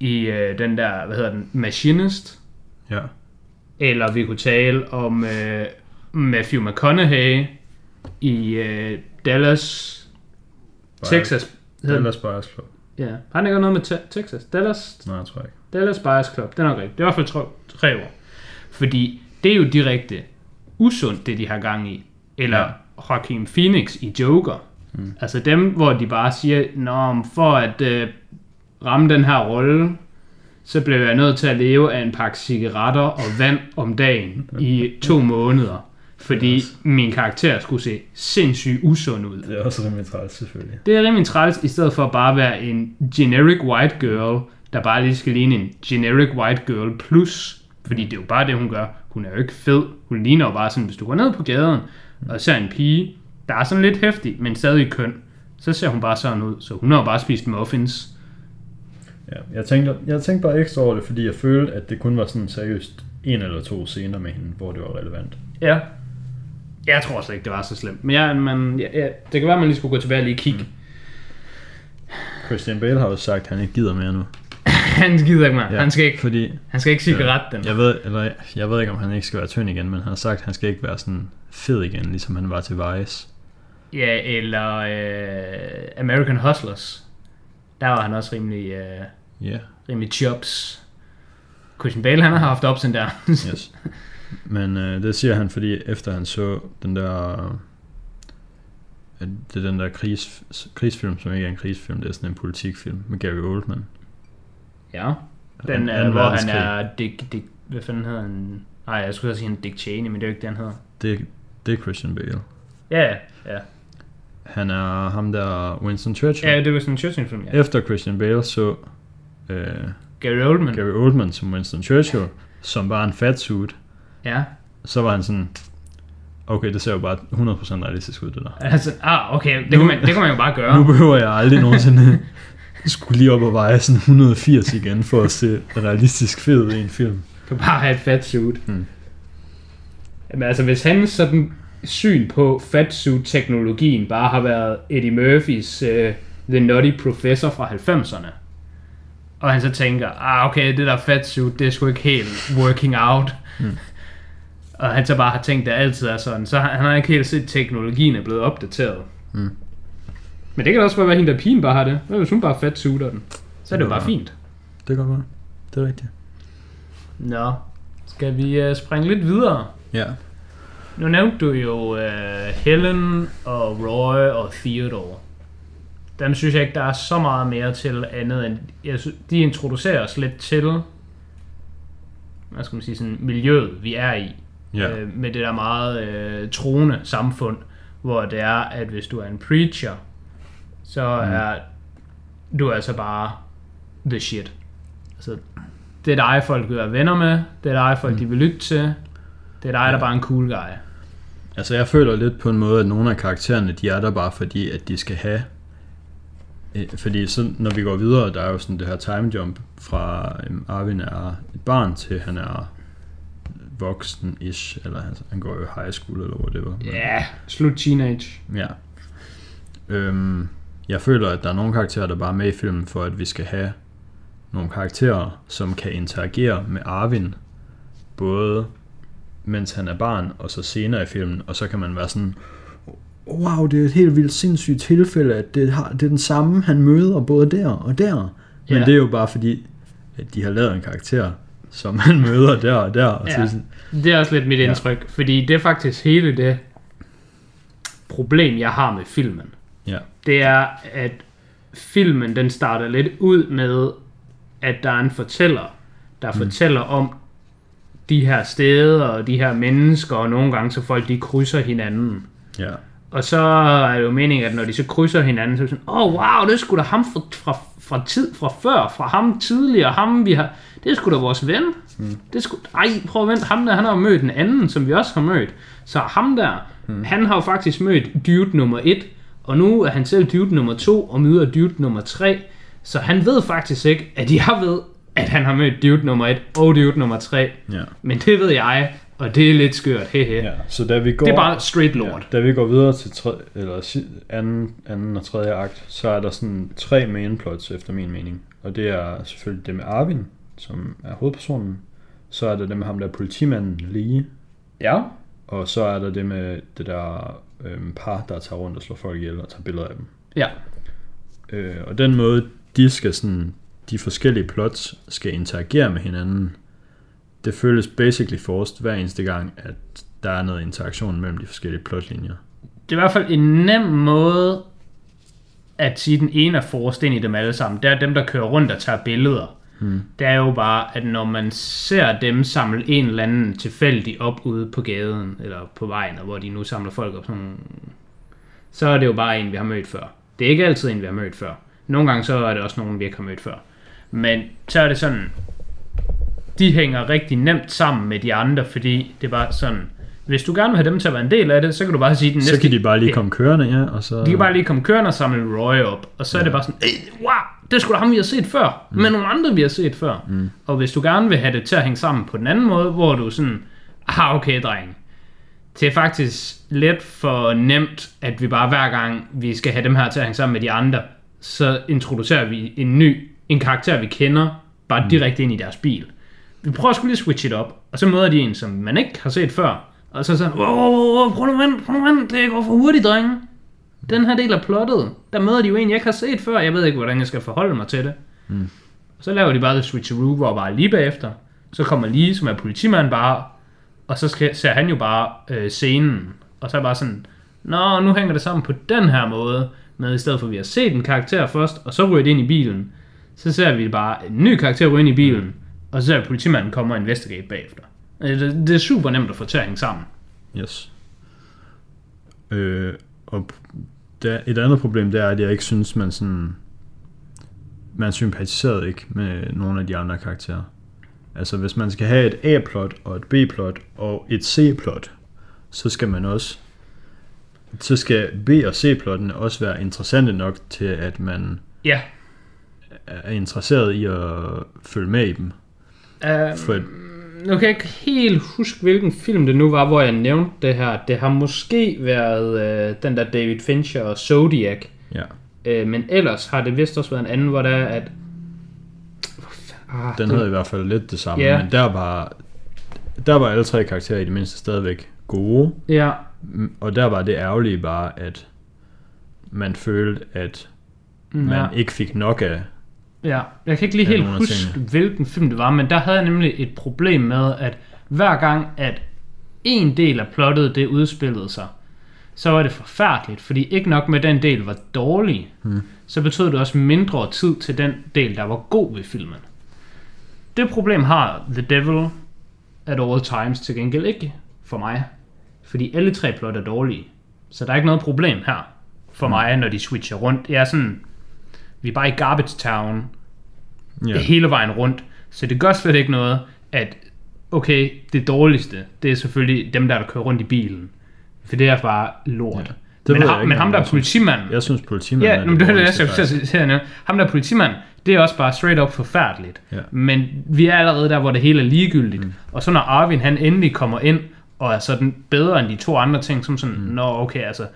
i øh, den der, hvad hedder den, Machinist, Ja. eller vi kunne tale om øh, Matthew McConaughey i øh, Dallas, Texas. hedder. Dallas Buyers Club. Ja, har han ikke noget med te- Texas? Dallas, Nej, jeg tror ikke. Dallas Buyers Club, det er nok rigtigt. Det er i hvert fald tre, tre år. Fordi det er jo direkte usundt, det de har gang i. Eller Ja. Joaquin Phoenix i Joker. Mm. Altså dem, hvor de bare siger, Nå, for at øh, ramme den her rolle, så blev jeg nødt til at leve af en pakke cigaretter og vand om dagen i to [laughs] måneder. Fordi min karakter skulle se sindssygt usund ud. Det er også rimelig træls, selvfølgelig. Det er rimelig træls, i stedet for bare at være en generic white girl, der bare lige skal ligne en generic white girl plus. Fordi det er jo bare det, hun gør. Hun er jo ikke fed. Hun ligner jo bare sådan, hvis du går ned på gaden og ser en pige, der er sådan lidt hæftig, men stadig køn, så ser hun bare sådan ud. Så hun har jo bare spist muffins. Ja, jeg tænkte, jeg tænkte bare ekstra over det, fordi jeg følte, at det kun var sådan seriøst en eller to scener med hende, hvor det var relevant. Ja. Jeg tror slet ikke, det var så slemt. Men, ja, men ja, ja, det kan være, at man lige skulle gå tilbage og lige kigge. Mm. Christian Bale har jo sagt, at han ikke gider mere nu. Han gider ikke mere. Ja, Han skal ikke, Fordi, han skal ikke cigaret den. jeg ved, eller, jeg ved ikke, om han ikke skal være tynd igen, men han har sagt, at han skal ikke være sådan fed igen, ligesom han var til Vice. Ja, eller øh, American Hustlers. Der var han også rimelig, øh, yeah, rimelig chops. Christian Bale, han har haft ups and downs. yes. Men øh, det siger han, fordi efter han så den der... Øh, det er den der krigs, krigsfilm, som ikke er en krigsfilm, det er sådan en politikfilm med Gary Oldman. Ja, den er, anden hvor han er Dick, Dick, hvad fanden hedder han? Nej, jeg skulle sige han Dick Cheney, men det er jo ikke det, han hedder. Det, det er Christian Bale. Ja, ja. Han er ham der Winston Churchill. Ja, det var sådan en Churchill-film, ja. Efter Christian Bale så øh, Gary Oldman. Gary Oldman som Winston Churchill, som var en fat suit, Ja. så var han sådan, okay, det ser jo bare 100% realistisk ud, det der. Altså, ah, okay, det, Nu- kan man, det kan man jo bare [laughs] gøre. Nu behøver jeg aldrig nogensinde [laughs] skulle lige op og veje sådan 180 igen, for at se realistisk fed i en film. Du kan bare have et fat suit. Hmm. Jamen altså, hvis hans sådan syn på fatsuit-teknologien bare har været Eddie Murphys uh, The Nutty Professor fra 90'erne, og han så tænker, ah okay, det der fatsuit, det er sgu ikke helt working out, Hmm. og han så bare har tænkt, at det altid er sådan, så han har ikke helt set, at teknologien er blevet opdateret. Hmm. Men det kan også bare være hende, der pigen bare har det. Hvad hvis hun bare fatsuiter den? Så er det jo Det bare var- fint. Det kan godt være. Det er rigtigt. Nå, skal vi uh, springe lidt videre? Ja. Nu nævnte du jo uh, Helen og Roy og Theodore. Dem synes jeg ikke, der er så meget mere til andet end... Jeg synes, de introducerer os lidt til hvad skal man sige, sådan miljøet, vi er i. Ja. Øh, med det der meget øh, troende samfund, hvor det er, at hvis du er en preacher, så Mm. er du altså bare the shit. Altså, det er dig, folk vil være venner med, det er dig, folk Mm. de vil lytte til, det er dig, der Ja. bare er en cool guy. Altså jeg føler lidt på en måde, at nogle af karaktererne, de er der bare fordi, at de skal have øh, fordi så, når vi går videre, der er jo sådan det her time jump fra øhm, Arvin er et barn til han er voksen-ish, eller han, han går jo i high school eller whatever. Ja, slut teenage. Ja. Øhm, jeg føler, at der er nogle karakterer, der bare er med i filmen, for at vi skal have nogle karakterer, som kan interagere med Arvin, både mens han er barn, og så senere i filmen, og så kan man være sådan, wow, det er et helt vildt sindssygt tilfælde, at det, har, det er den samme, han møder både der og der. Men Ja. det er jo bare fordi, at de har lavet en karakter, som [laughs] han møder der og der. Og Ja. sådan, Det er også lidt mit indtryk, ja. fordi det er faktisk hele det problem, jeg har med filmen. Det er, at filmen den starter lidt ud med, at der er en fortæller, der mm. fortæller om de her steder og de her mennesker, og nogle gange så folk de krydser hinanden. ja. Og så er det jo meningen, at når de så krydser hinanden, så er det sådan, åh oh, wow, det er sgu da ham fra, fra, fra, tid, fra før, fra ham tidligere, ham vi har, det er sgu da vores ven. Mm. Det er sgu, ej, prøv at vente, ham der, han har jo mødt en anden, som vi også har mødt. Så ham der, mm. han har jo faktisk mødt dude nummer et, og nu er han selv dude nummer to, og møder dude nummer tre. Så han ved faktisk ikke, at jeg ved, at han har mødt dude nummer et og dude nummer tre. ja. Men det ved jeg, og det er lidt skørt, hehe. ja. Så da vi går... Det er bare straight lord. Ja, da vi går videre til tre, eller anden, anden og tredje akt, så er der sådan tre main plots efter min mening. Og det er selvfølgelig det med Arvin, som er hovedpersonen. Så er der det med ham der politimanden Lee. Ja. Og så er der det med det der øhm, par, der tager rundt og slår folk ihjel og tager billeder af dem. Ja. Øh, og den måde, de skal sådan, de forskellige plots skal interagere med hinanden, det føles basically forced hver eneste gang, at der er noget interaktion mellem de forskellige plotlinjer. det er i hvert fald en nem måde at sige, at den ene er forrest ind i dem alle sammen. Det er dem, der kører rundt og tager billeder. Hmm. Det er jo bare, at når man ser dem samle en eller anden tilfældig op ude på gaden, eller på vejen, og hvor de nu samler folk op, sådan, så er det jo bare en, vi har mødt før. Det er ikke altid en, vi har mødt før. Nogle gange så er det også nogen, vi ikke har mødt før. Men så er det sådan, de hænger rigtig nemt sammen med de andre, fordi det er bare sådan, hvis du gerne vil have dem til at være en del af det, så kan du bare sige den Så kan de bare lige komme kørende, ja, og så... de kan bare lige komme kørende og samle Roy op, og så ja. er det bare sådan, "Ey, wow, det skulle da ham, vi har set før, mm. med nogle andre, vi har set før. Mm. Og hvis du gerne vil have det til at hænge sammen på den anden måde, hvor du sådan, ah, okay, dreng, det er faktisk lidt for nemt, at vi bare hver gang, vi skal have dem her til at hænge sammen med de andre, så introducerer vi en ny, en karakter, vi kender, bare mm. direkte ind i deres bil. Vi prøver sgu lige at switch it op, og så møder de en, som man ikke har set før, og så sådan, wow, wow, wow, prøv nu vent, prøv nu vent, det går for hurtigt, drenge. Den her del af plottet, der møder de jo en, jeg ikke har set før, jeg ved ikke, hvordan jeg skal forholde mig til det. Mm. Så laver de bare The Switcheroo, hvor bare lige bagefter, så kommer lige, som er politimand bare, og så skal, ser han jo bare øh, scenen, og så er bare sådan, Nå, nu hænger det sammen på den her måde, med i stedet for at vi har set en karakter først, og så ryger det ind i bilen, så ser vi bare en ny karakter ryge ind i bilen, og så ser vi politimanden komme og investigate bagefter. Øh, Det, det er super nemt at få til at hænge sammen. Yes. Øh, og der, et andet problem, det er, at jeg ikke synes, man sådan... Man sympatiserede ikke med nogle af de andre karakterer. Altså, hvis man skal have et A-plot og et B-plot og et C-plot, så skal man også... Så skal B- og C-plottene også være interessante nok til, at man Ja. er interesseret i at følge med i dem. Uh, For, nu kan jeg ikke helt huske, hvilken film det nu var, hvor jeg nævnte det her. Det har måske været øh, den der David Fincher og Zodiac. ja, Øh, men ellers har det vist også været en anden, hvor der er, at... Ah, den det- havde i hvert fald lidt det samme, Ja. men der var, der var alle tre karakterer i det mindste stadigvæk gode. Ja, Mm, Og der var det ærgerlige bare, at man følte, at man ja, ikke fik nok af. Ja. Jeg kan ikke lige helt huske, tingene. hvilken film det var, men der havde jeg nemlig et problem med, at hver gang, at en del af plottet, det udspillede sig, så var det forfærdeligt, fordi ikke nok med den del var dårlig, hmm. så betød det også mindre tid til den del, der var god ved filmen. Det problem har The Devil at all times til gengæld ikke for mig, fordi alle tre plot er dårlige. Så der er ikke noget problem her for mig, når de switcher rundt. Jeg er sådan, vi er bare i Garbage Town ja. hele vejen rundt. Så det gør slet ikke noget, at okay, det dårligste, det er selvfølgelig dem, der, der kører rundt i bilen. For det er bare lort. Ja. Det Men, jeg ham, ikke, men ham, der er jeg synes. politimanden, jeg synes politimanden Ja, men det er det, jeg sige nu. Ham der er politimand, det er også bare straight up forfærdeligt. Ja. Men vi er allerede der, hvor det hele er ligegyldigt. Mm. Og så når Arvin han endelig kommer ind, og er sådan bedre end de to andre ting, som sådan, mm. nå okay, altså,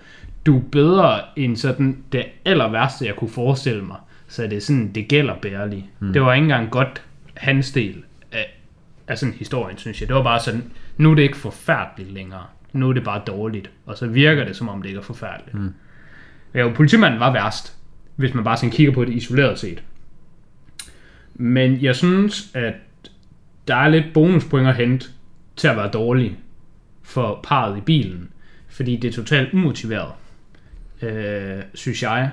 du er bedre end sådan det aller værste, jeg kunne forestille mig. Så det er sådan, det gælder bærligt. Mm. Det var ikke engang godt hans del af, af sådan historien, synes jeg. Det var bare sådan, nu er det ikke forfærdeligt længere. nu er det bare dårligt, og så virker det, som om det ikke er forfærdeligt. Mm. Ja, jo, politimanden var værst, hvis man bare sådan kigger på det isoleret set. Men jeg synes, at der er lidt bonuspoint at hente til at være dårlig for parret i bilen, fordi det er totalt umotiveret, øh, synes jeg.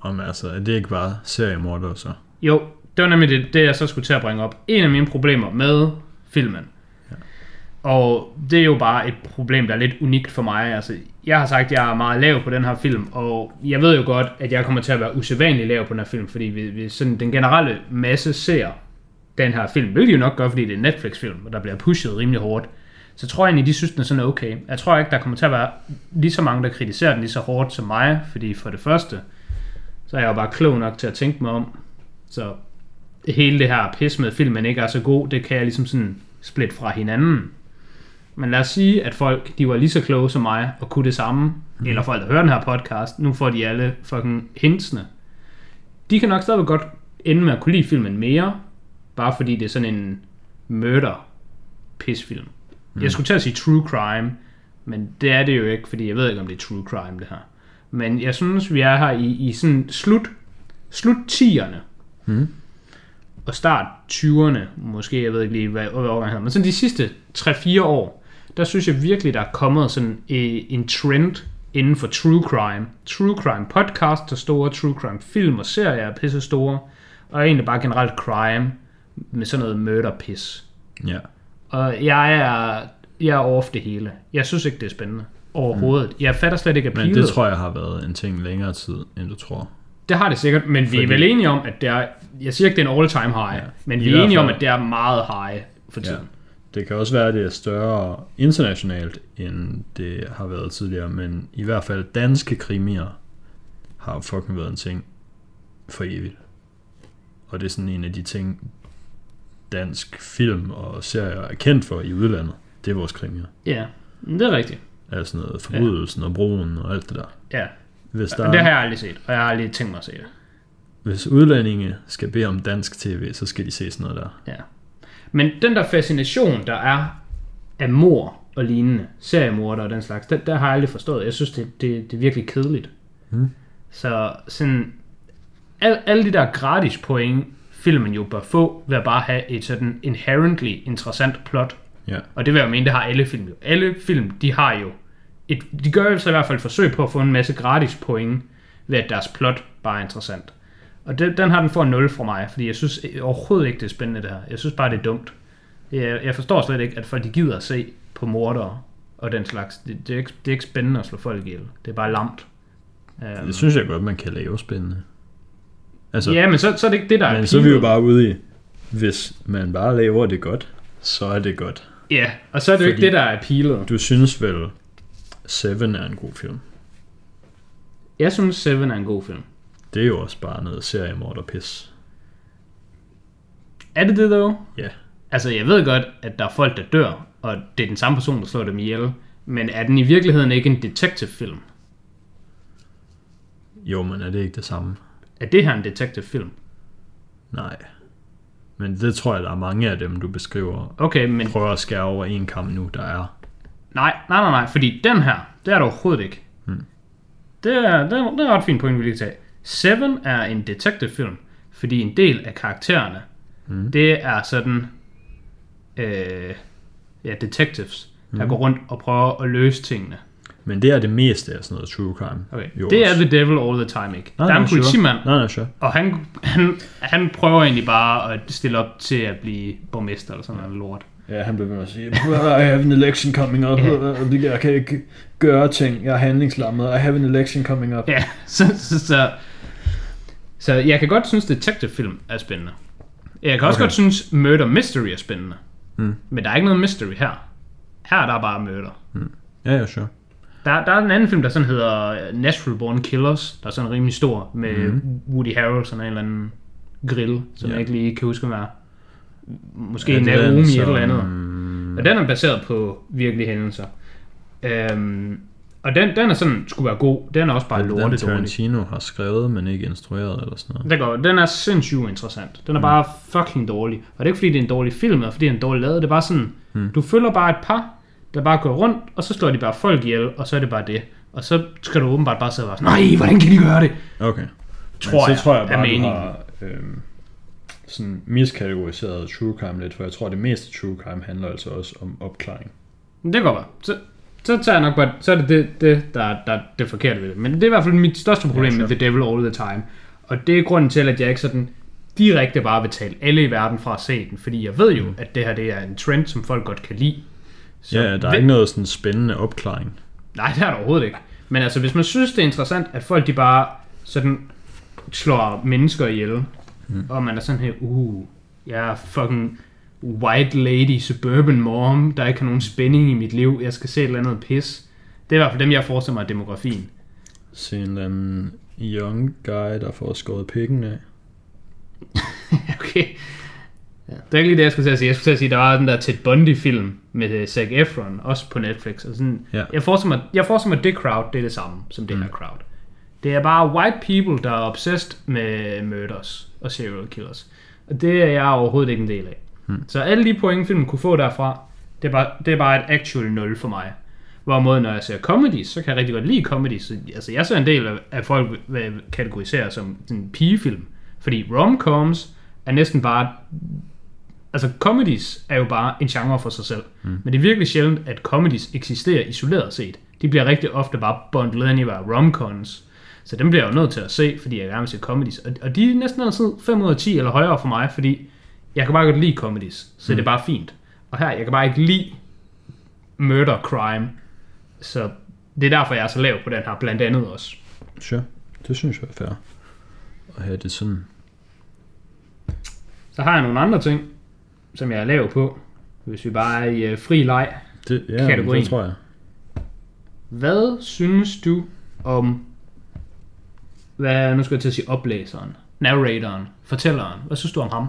Om altså, er det ikke bare seriemorder så? Jo, det var nemlig det, det, jeg så skulle til at bringe op. En af mine problemer med filmen, ja. og det er jo bare et problem, der er lidt unikt for mig. Altså, jeg har sagt, at jeg er meget lav på den her film, og jeg ved jo godt, at jeg kommer til at være usædvanligt lav på den her film, fordi vi, vi sådan den generelle masse ser den her film, hvilket jo nok gør, fordi det er en Netflix-film, og der bliver pushet rimelig hårdt, så tror jeg egentlig, de synes, den er sådan okay. Jeg tror ikke, der kommer til at være lige så mange, der kritiserer den lige så hårdt som mig, fordi for det første, så er jeg jo bare klog nok til at tænke mig om, så hele det her pis med filmen ikke er så god, det kan jeg ligesom sådan splitte fra hinanden. Men lad os sige, at folk, de var lige så kloge som mig, og kunne det samme, mm. eller folk, der hører den her podcast, nu får de alle fucking hintsene. De kan nok stadig godt ende med at kunne lide filmen mere, bare fordi det er sådan en murder pisfilm. Mm. Jeg skulle til at sige true crime, men det er det jo ikke, fordi jeg ved ikke, om det er true crime, det her. Men jeg synes, vi er her i, i sådan slut, slut 10'erne. Mm. Og start 20'erne, måske, jeg ved ikke lige, hvad, hvad årgang hedder, men sådan de sidste 3-4 år, der synes jeg virkelig, der er kommet sådan en trend inden for true crime. True crime podcast er store, true crime film og serier er pisse store, og egentlig bare generelt crime med sådan noget murder-pis. Ja. Og jeg er, jeg er off det hele. Jeg synes ikke, det er spændende. Overhovedet. Mm. Jeg fatter slet ikke appealet. Men det tror jeg har været en ting længere tid, end du tror. Det har det sikkert, men Fordi... vi er vel enige om, at det er... Jeg siger ikke, det er en all-time high, ja. men vi er enige fald... om, at det er meget high for tiden. Ja. Det kan også være, at det er større internationalt, end det har været tidligere, men i hvert fald danske krimier har fucking været en ting for evigt. Og det er sådan en af de ting, dansk film og serier er kendt for i udlandet. Det er vores krimier. Ja, det er rigtigt. Altså noget forbrydelsen ja. og broen og alt det der. Ja, Hvis der det har jeg aldrig set, og jeg har aldrig tænkt mig at se det. Hvis udlændinge skal bede om dansk tv, så skal de se sådan noget der. Ja. Men den der fascination, der er af mor og lignende, seriemorder og den slags, der, der har jeg aldrig forstået. Jeg synes, det, det, det er virkelig kedeligt. Hmm. Så sådan, al, alle de der gratis point, filmen jo bør få, ved at bare have et sådan inherently interessant plot. Ja. Og det vil jeg mene, det har alle film jo. Alle film, de har jo et, de gør jo så i hvert fald et forsøg på at få en masse gratis point, ved at deres plot bare er interessant. Og det, den har den for 0 fra mig, fordi jeg synes overhovedet ikke, det er spændende det her. Jeg synes bare, det er dumt. Jeg, jeg forstår slet ikke, at folk de gider at se på mordere og den slags. Det, det, er ikke, det er ikke spændende at slå folk ihjel. Det er bare lamt. Um, det synes jeg godt, man kan lave spændende. Altså, ja, men så, så er det ikke det, der men er så er vi jo bare ude i, hvis man bare laver det godt, så er det godt. Ja, og så er det Fordi jo ikke det, der er appealet. Du synes vel, Seven er en god film? Jeg synes, Seven er en god film. Det er jo også bare noget seriemorder pis. Er det det, dog? Ja. Altså, jeg ved godt, at der er folk, der dør, og det er den samme person, der slår dem ihjel. Men er den i virkeligheden ikke en detective-film? Jo, men er det ikke det samme? Er det her en detective-film? Nej. Men det tror jeg, der er mange af dem, du beskriver, okay, men... prøver at skære over en kamp nu, der er. Nej, nej, nej, nej, fordi den her, det er det overhovedet ikke. Hmm. Det, er, det, er, det er ret fint point, vi lige tage. Seven er en detective-film, fordi en del af karaktererne, hmm. det er sådan, øh, ja, detectives, der hmm. går rundt og prøver at løse tingene. Men det er det meste af sådan noget true crime. Okay. Jo, det er the devil all the time, ikke? Nej, der er en politimand, sure. nej, nej, sure. og han, han, han prøver egentlig bare at stille op til at blive borgmester eller sådan noget lort. Ja, han blev ved med at sige, I have an election coming up, yeah. jeg kan ikke gøre ting, jeg er handlingslammet, I have an election coming up. Ja, [laughs] så, så, så, så jeg kan godt synes, detective film er spændende. Jeg kan også okay. godt synes, murder mystery er spændende. Mm. Men der er ikke noget mystery her. Her er der bare murder. Mm. Ja, ja, sure. Der, der er en anden film, der sådan hedder Natural Born Killers, der er sådan rimelig stor, med mm. Woody Harrelson og en eller anden grill, som yeah. jeg ikke lige kan huske, hvad er. Måske ja, Naomi som... et eller andet. Og den er baseret på virkelige hændelser. Øhm, og den, den er sådan, skulle være god. Den er også bare lortet Den Tarantino har skrevet, men ikke instrueret eller sådan noget. Det går. Den er sindssygt interessant. Den er mm. bare fucking dårlig. Og det er ikke fordi, det er en dårlig film, eller fordi den er dårlig lavet. Det er bare sådan, mm. du følger bare et par, der bare går rundt, og så slår de bare folk ihjel, og så er det bare det. Og så skal du åbenbart bare sidde og være sådan, nej, hvordan kan de gøre det? Okay. Tror Men jeg, så tror jeg er bare, du har øhm, sådan miskategoriseret true crime lidt, for jeg tror, det meste true crime handler altså også om opklaring. Det kan godt være. Så, så tager jeg nok bare, så er det det, det der, der er det forkerte ved det. Men det er i hvert fald mit største problem Ja, med The Devil All the Time. Og det er grunden til, at jeg ikke sådan direkte bare vil tale alle i verden fra at se den. Fordi jeg ved jo, mm. at det her det er en trend, som folk godt kan lide. Så ja, der er hvem- ikke noget sådan spændende opklaring. Nej, det er der overhovedet ikke. Men altså, hvis man synes, det er interessant, at folk de bare sådan slår mennesker ihjel, mm. og man er sådan her, uh, jeg er fucking white lady suburban mom, der ikke har nogen spænding i mit liv, jeg skal se et eller andet pis. Det er i hvert fald dem, jeg forestiller mig af demografien. Se en eller anden young guy, der får skåret pikken af. [laughs] okay. Ja. Det er ikke lige det, jeg skulle til at sige. Jeg skulle til at sige, der var den der Ted Bundy-film med Zac Efron, også på Netflix. Og sådan, Ja. jeg, forestiller mig, jeg forestiller mig, at det crowd, det er det samme som det mm. her crowd. Det er bare white people, der er obsessed med murders og serial killers. Og det er jeg overhovedet ikke en del af. Mm. Så alle de point, filmen kunne få derfra, det er bare, det er bare et actual 0 for mig. Hvorimod, når jeg ser comedies, så kan jeg rigtig godt lide comedies. Så, Altså, jeg ser en del af, af folk vil kategorisere som en pigefilm. Fordi rom-coms er næsten bare altså comedies er jo bare en genre for sig selv. Mm. Men det er virkelig sjældent, at comedies eksisterer isoleret set. De bliver rigtig ofte bare bundlet ind i være romcons. Så dem bliver jeg jo nødt til at se, fordi jeg gerne vil se comedies. Og, og de er næsten altid 5 ud af 10 eller højere for mig, fordi jeg kan bare godt lide comedies. Så mm. det er bare fint. Og her, jeg kan bare ikke lide murder crime. Så det er derfor, jeg er så lav på den her, blandt andet også. Sure. Det synes jeg er fair. At have det sådan. Så har jeg nogle andre ting, som jeg er lav på. Hvis vi bare er i uh, fri leg. Det, ja, Kategorien. det tror jeg. Hvad synes du om, hvad, nu skal jeg til at sige oplæseren, narratoren, fortælleren. Hvad synes du om ham?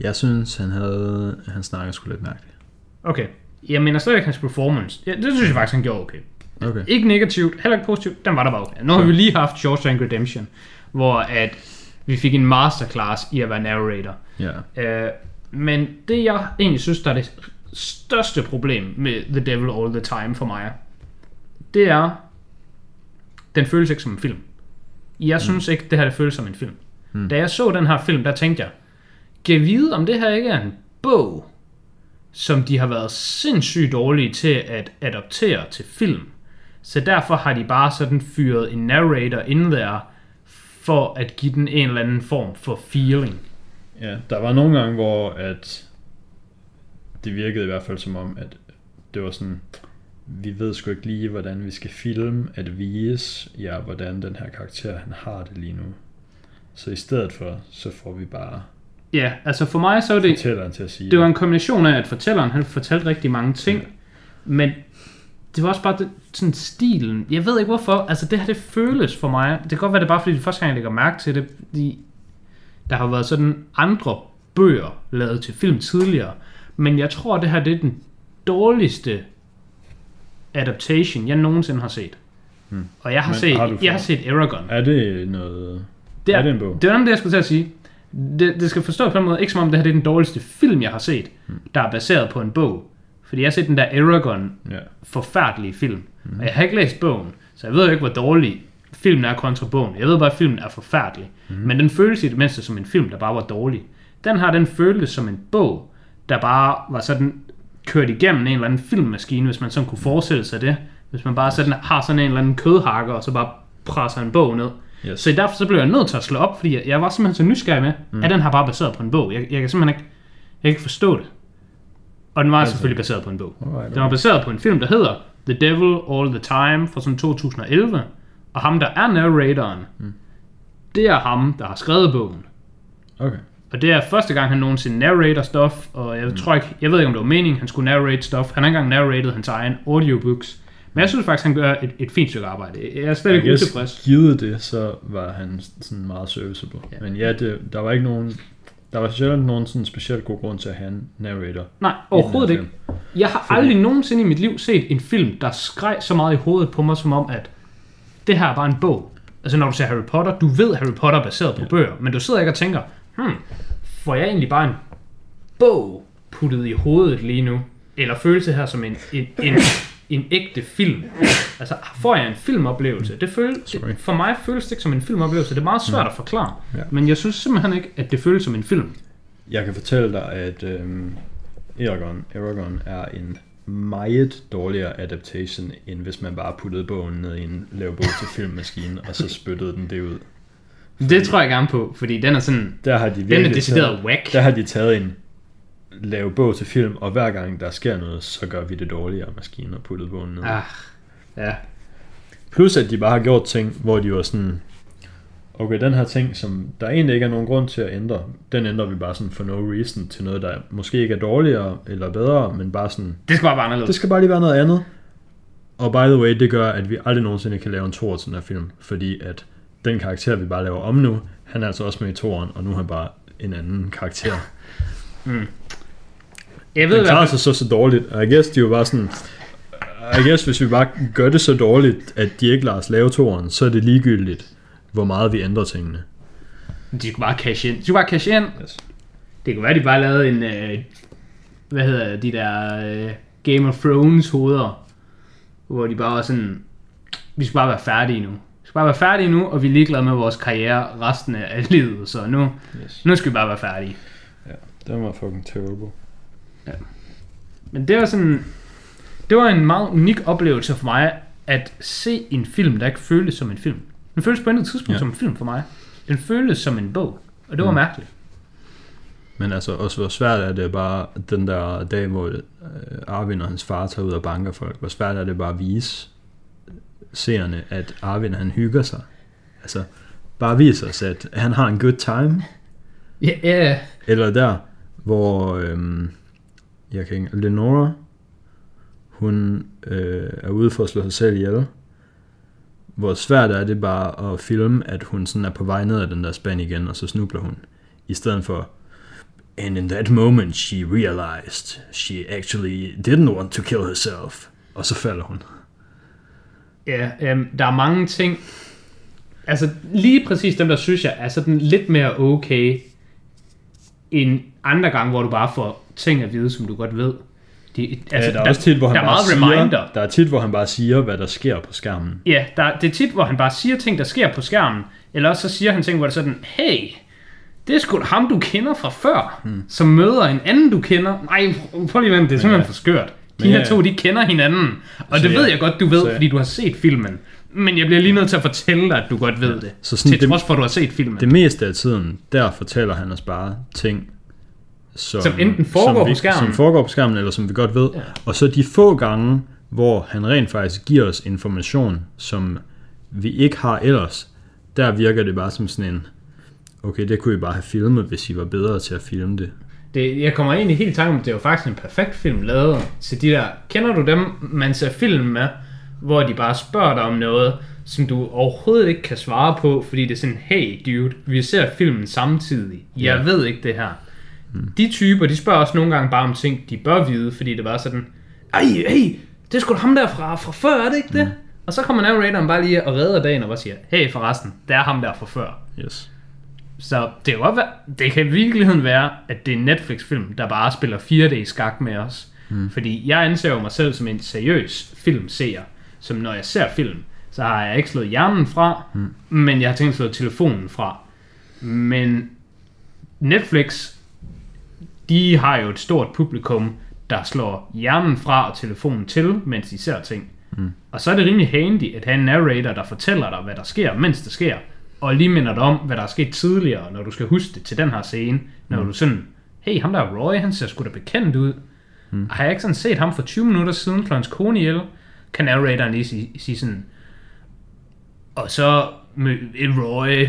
Jeg synes, han havde... Han snakker sgu lidt mærkeligt. Okay, jeg mener ikke hans performance. Ja, det synes jeg faktisk, han gjorde okay. Okay. Ikke negativt, heller ikke positivt, den var der bare okay. Nu har vi lige haft Shawshank Redemption, hvor at vi fik en masterclass i at være narrator. Ja. Øh, men det jeg egentlig synes, der er det største problem med The Devil All The Time for mig, det er, den føles ikke som en film. Jeg synes ikke, det her det føles som en film. Mm. Da jeg så den her film, der tænkte jeg, kan vide, om det her ikke er en bog, som de har været sindssygt dårlige til at adoptere til film. Så derfor har de bare sådan fyret en narrator ind der, for at give den en eller anden form for feeling. Ja, der var nogle gange, hvor at det virkede i hvert fald som om, at det var sådan, vi ved sgu ikke lige, hvordan vi skal filme at vise jer, hvordan den her karakter, han har det lige nu. Så i stedet for, så får vi bare Ja, altså for mig så er det, fortælleren til at sige det var en kombination af, at fortælleren han fortalte rigtig mange ting, Ja. men det var også bare det, sådan stilen. Jeg ved ikke hvorfor, altså det her det føles for mig. Det kan godt være, det er bare fordi det første gang, jeg lægger mærke til det, fordi der har været sådan andre bøger lavet til film tidligere, men jeg tror, det her det er den dårligste adaptation, jeg nogensinde har set. Hmm. Og jeg har, Men set, har jeg har set Aragon. Er det noget... Det er det en bog? Det var nemlig det, jeg skulle til at sige. Det, det skal forstås på den måde, ikke som om det her det er den dårligste film, jeg har set, Hmm. der er baseret på en bog. Fordi jeg har set den der Aragon Ja. forfærdelige film. Hmm. Mm. Og jeg har ikke læst bogen, så jeg ved jo ikke, hvor dårlig filmen er kontra bogen. Jeg ved bare, at filmen er forfærdelig. Mm. Men den føles i det mindste som en film, der bare var dårlig. Den her, den føltes som en bog, der bare var sådan kørt igennem en eller anden filmmaskine, hvis man sådan kunne forestille sig det. Hvis man bare sådan, har sådan en eller anden kødhakker, og så bare presser en bog ned. Yes. Så derfor så blev jeg nødt til at slå op, fordi jeg, jeg var simpelthen så nysgerrig med, mm. at den her bare baseret på en bog. Jeg, jeg kan simpelthen ikke, jeg kan ikke forstå det. Og den var altså, Altså- selvfølgelig baseret på en bog. Alright, Den var baseret på en film, der hedder The Devil All the Time fra sådan 2011. Og ham, der er narratoren, mm. det er ham, der har skrevet bogen. Okay. Og det er første gang, han nogensinde narrator stuff, og jeg mm. tror ikke, jeg ved ikke, om det var meningen, han skulle narrate stuff. Han har engang narrated hans egen audiobooks. Men jeg synes faktisk, han gør et, et fint stykke arbejde. Jeg er slet ikke utilfreds. givet det, så var han sådan meget serviceable. Ja. Men ja, det, der var ikke nogen... Der var sjældent nogen sådan specielt god grund til at have en narrator. Nej, overhovedet ikke. film. Jeg har Fordi- aldrig nogensinde i mit liv set en film, der skreg så meget i hovedet på mig, som om, at det her er bare en bog. Altså når du ser Harry Potter, du ved, Harry Potter er baseret på bøger, men du sidder ikke og tænker, hmm, får jeg egentlig bare en bog puttet i hovedet lige nu? eller føles det her som en, en, en, en ægte film? Altså, får jeg en filmoplevelse? Det føles, det, for mig føles det ikke som en filmoplevelse. Det er meget svært at forklare. Ja. Men jeg synes simpelthen ikke, at det føles som en film. Jeg kan fortælle dig, at øhm, Eragon, Eragon er en meget dårligere adaptation, end hvis man bare puttede bogen ned i en lav bog til filmmaskine, og så spyttede den det ud. Det tror jeg gerne på, fordi den er sådan... Der har de Den er virkelig decideret taget, whack. der har de taget en lav bog til film, og hver gang der sker noget, så gør vi det dårligere maskine og puttet bogen ned. Ah, ja. Plus at de bare har gjort ting, hvor de var sådan, okay, den her ting, som der egentlig ikke er nogen grund til at ændre, den ændrer vi bare sådan for no reason til noget, der måske ikke er dårligere eller bedre, men bare sådan, Det skal bare være anderledes. det skal bare lige være noget andet. Og by the way, det gør, at vi aldrig nogensinde kan lave en toer til den her film, fordi at den karakter, vi bare laver om nu, han er altså også med i toeren, og nu er han bare en anden karakter. [laughs] Jeg ved Den klarer sig så så dårligt, og I guess, de er jo bare sådan, I guess, hvis vi bare gør det så dårligt, at de ikke lader os lave toeren, så er det ligegyldigt, hvor meget vi ændrer tingene. de skulle bare cash ind. De skulle bare cash ind. Yes. Det kunne være, de bare lavede en... Øh, hvad hedder de der... Øh, Game of Thrones hoveder. Hvor de bare var sådan... Vi skal bare være færdige nu. Vi skal bare være færdige nu, og vi er ligeglade med vores karriere resten af livet. Så nu, Yes. nu skal vi bare være færdige. Ja, den var fucking terrible. Men det var sådan... Det var en meget unik oplevelse for mig, at se en film, der ikke føltes som en film. Den føltes på intet tidspunkt ja. Som en film for mig. Den føltes som en bog. Og det var Mm. mærkeligt. Men altså også, hvor svært er det bare den der dag, hvor øh, Arvin og hans far tager ud og banker folk, hvor svært er det bare at vise seerne, at Arvin han hygger sig. Altså, bare vise os, at han har en good time. Ja, ja. Eller der, hvor øhm, jeg kan ikke, Lenora, hun øh, er ude for at slå sig selv ihjel. Hvor svært er det bare at filme, at hun sådan er på vej ned ad den der spand igen, og så snubler hun. I stedet for, and in that moment she realized she actually didn't want to kill herself. Og så falder hun. Ja, øhm, der er mange ting. Altså lige præcis dem, der synes jeg er sådan lidt mere okay, end andre gange, hvor du bare får ting at vide, som du godt ved. De, Altså, der er også tit, hvor han der er bare meget siger, reminder. der er tit, hvor han bare siger, hvad der sker på skærmen. Ja, der, det er tit, hvor han bare siger ting, der sker på skærmen. Eller også så siger han ting, hvor det er sådan, hey, det er sgu da ham, du kender fra før, hmm. som møder en anden, du kender. Nej, prøv lige at vente, det er simpelthen ja. for skørt. De Men her ja. to, de kender hinanden. Og Så det ved ja. jeg godt, du ved, Så ja. fordi du har set filmen. Men jeg bliver lige nødt til at fortælle dig, at du godt ved det. Så sådan til det- trods for, at du har set filmen. Det meste af tiden, der fortæller han os bare ting, som, Som enten foregår som vi, på skærmen. Som foregår på skærmen, eller som vi godt ved. Ja. Og så de få gange, hvor han rent faktisk giver os information, som vi ikke har ellers, der virker det bare som sådan en, okay, det kunne I bare have filmet, hvis I var bedre til at filme det. det, jeg kommer egentlig helt i tanke om, det er jo faktisk en perfekt film lavet til de der... Kender du dem, man ser film med, hvor de bare spørger dig om noget, som du overhovedet ikke kan svare på, fordi det er sådan, hey dude, vi ser filmen samtidig. Jeg Ja. ved ikke det her. De typer, de spørger også nogle gange bare om ting, de bør vide, fordi det var sådan, ej, hey, det er sgu ham der fra, fra før, er det ikke det? Og så kommer narratoren bare lige og redder dagen og bare siger, hey forresten, det er ham der fra før. Yes. Så det, kan være, det kan i virkeligheden være, at det er en Netflix-film, der bare spiller 4D-skak med os. Mm. Fordi jeg anser jo mig selv som en seriøs filmseer. Som når jeg ser film, så har jeg ikke slået hjernen fra, mm. men jeg har tænkt at slå telefonen fra. Men Netflix, de har jo et stort publikum, der slår hjernen fra og telefonen til, mens de ser ting. Mm. Og så er det rimelig handy at have en narrator, der fortæller dig, hvad der sker, mens det sker. Og lige minder dig om, hvad der er sket tidligere, når du skal huske det til den her scene. Når du sådan, hey, ham der er Roy, han ser sgu da bekendt ud. Mm. Har jeg ikke sådan set ham for 20 minutter siden, slå hans kone ihjel? Kan narratoren lige sige, sige sådan, og så med Roy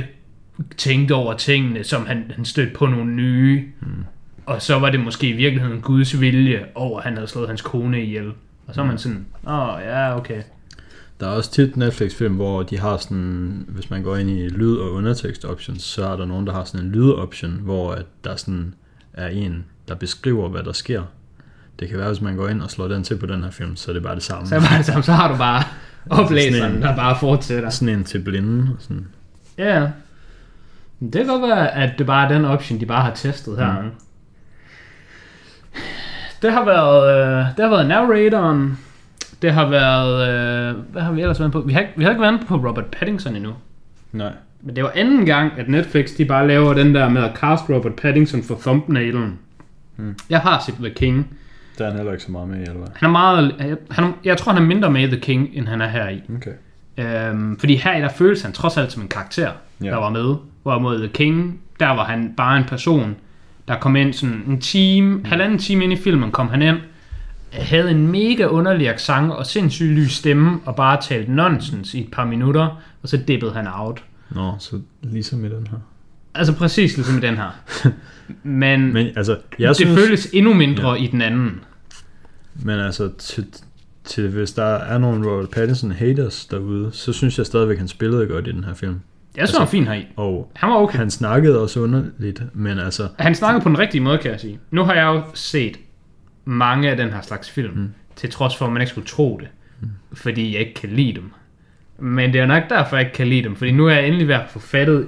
tænkte over tingene, som han, han stødte på nogle nye. Mm. Og så var det måske i virkeligheden Guds vilje over, at han havde slået hans kone ihjel. Og så er man sådan, åh oh, ja, okay. Der er også tit Netflix-film, hvor de har sådan, hvis man går ind i lyd- og undertekst options, så er der nogen, der har sådan en lyd-option, hvor at der sådan er en, der beskriver, hvad der sker. Det kan være, hvis man går ind og slår den til på den her film, så er det bare det samme. Så, er det bare det samme, så har du bare [laughs] oplæseren, en- der bare fortsætter. Sådan en til blinde. og Sådan. Ja. Men Det kan godt være, at det bare er den option, de bare har testet her. Mm. Det har været, øh, det har været narratoren. Det har været, øh, hvad har vi ellers været på? Vi har, vi har ikke været på Robert Pattinson endnu. Nej. Men det var anden gang, at Netflix de bare laver den der med at cast Robert Pattinson for thumbnailen. Hmm. Jeg har set The King. Der er han heller ikke så meget med i, eller hvad? Han er meget, han, jeg tror, han er mindre med i The King, end han er her i. Okay. Øhm, fordi her i der føles han trods alt som en karakter, ja. der var med. Hvorimod The King, der var han bare en person, der kom ind sådan en time, mm. halvanden time ind i filmen, kom han ind, havde en mega underlig accent og sindssygt lys stemme, og bare talte nonsens i et par minutter, og så dippede han out. Nå, så ligesom i den her. Altså præcis ligesom i den her. [laughs] Men, Men altså, jeg det synes... føles endnu mindre ja. i den anden. Men altså, til, til, hvis der er nogle Robert Pattinson haters derude, så synes jeg stadigvæk, han spillede godt i den her film. Jeg synes, han var fin her i. Og Han var okay. han snakkede også underligt, men altså, Han snakkede på den rigtige måde, kan jeg sige. Nu har jeg jo set mange af den her slags film, mm. til trods for, at man ikke skulle tro det, mm. fordi jeg ikke kan lide dem. Men det er nok derfor, jeg ikke kan lide dem, fordi nu er jeg endelig ved at få fattet,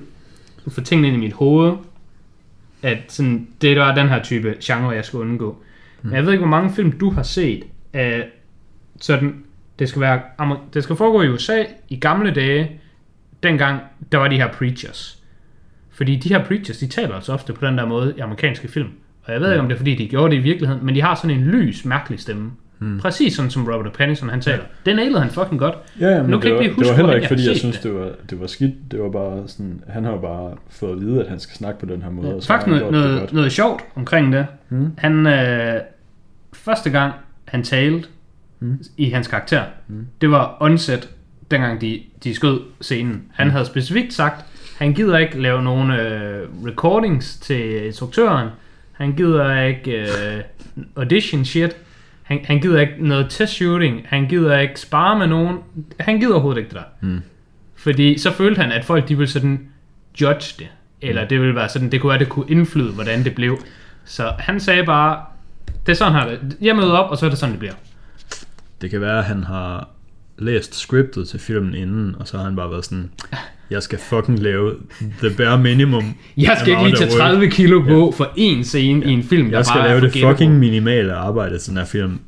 få tingene ind i mit hoved, at sådan, det var den her type genre, jeg skulle undgå. Mm. Men jeg ved ikke, hvor mange film du har set af sådan, det skal, være, det skal foregå i USA i gamle dage, dengang der var de her preachers. Fordi de her preachers, de taler altså ofte på den der måde i amerikanske film. Og jeg ved ikke, om det er fordi, de gjorde det i virkeligheden, men de har sådan en lys, mærkelig stemme. Hmm. Præcis sådan som Robert Pattinson han taler. Den nailede han fucking godt. Ja, ja, men Nu det, kan jeg var, lige det var huske, heller ikke, jeg fordi jeg set synes, det. det var, det var skidt. Det var bare sådan, han har jo bare fået at vide, at han skal snakke på den her måde. og så Faktisk noget, det noget, godt. noget sjovt omkring det. Hmm. Han, øh, første gang han talte Hmm. i hans karakter, det var onset, dengang de, de skød scenen. Han havde specifikt sagt, han gider ikke lave nogen øh, recordings til instruktøren. Han gider ikke øh, audition shit. Han, han gider ikke noget test shooting. Han gider ikke spare med nogen. Han gider overhovedet ikke det der. Mm. Fordi så følte han, at folk de ville sådan judge det. Eller det ville være sådan, det kunne være, det kunne indflyde, hvordan det blev. Så han sagde bare, det er sådan her, det- jeg møder op, og så er det sådan, det bliver. Det kan være, at han har læst scriptet til filmen inden, og så har han bare været sådan, jeg skal fucking lave the bare minimum. [laughs] Jeg skal ikke lige tage 30 kilo på for én scene i en film, der Jeg skal bare lave det fucking på. minimale arbejde til den her film.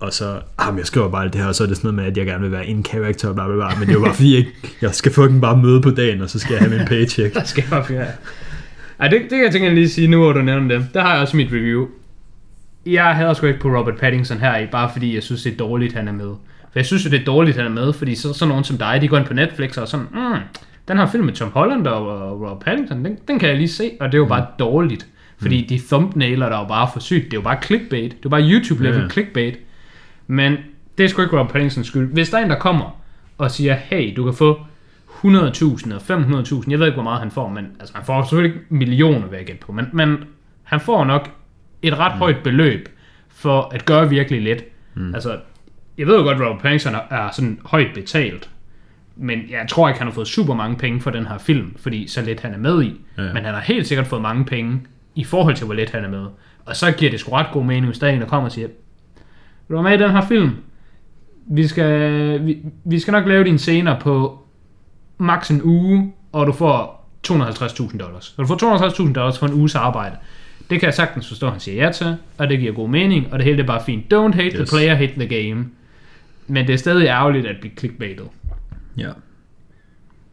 Og så, ah, jeg skriver bare alt det her, og så er det sådan noget med, at jeg gerne vil være en character, bla bla bla. Men det er jo bare fordi, jeg, ikke, jeg skal fucking bare møde på dagen, og så skal jeg have min paycheck. [laughs] Der skal bare. Ej, det, det kan jeg tænke lige sige nu, hvor du nævner det. Der har jeg også mit review. Jeg hader sgu ikke på Robert Pattinson her i, bare fordi jeg synes, det er dårligt, han er med. For jeg synes jo, det er dårligt, han er med, fordi så, sådan nogen som dig, de går ind på Netflix og sådan, mm, den her film med Tom Holland og Robert Pattinson, den, den kan jeg lige se, og det er jo bare dårligt. Fordi de thumbnailer der er jo bare for sygt. Det er jo bare clickbait. Det er jo bare YouTube-level Ja. clickbait. Men det er sgu ikke Robert Pattinsons skyld. Hvis der er en, der kommer og siger, hey, du kan få 100.000 og 500.000, jeg ved ikke, hvor meget han får, men altså, han får selvfølgelig ikke millioner, vil jeg gætte på, men, men han får nok et ret mm. højt beløb for at gøre virkelig lidt. Mm. Altså, jeg ved jo godt, at Robert Pattinson er- sådan højt betalt, men jeg tror ikke, han har fået super mange penge for den her film, fordi så lidt han er med i. Ja. Men han har helt sikkert fået mange penge i forhold til, hvor lidt han er med. Og så giver det sgu ret god mening, hvis der er en, der kommer og siger, vil du med i den her film? Vi skal, vi, vi skal nok lave dine scener på maks en uge, og du får 250.000 dollars. Så du får 250.000 dollars for en uges arbejde. Det kan jeg sagtens forstå, han siger ja til, og det giver god mening, og det hele er bare fint. Don't hate. Yes. the player, hate the game. Men det er stadig ærgerligt at blive clickbaitet. Ja.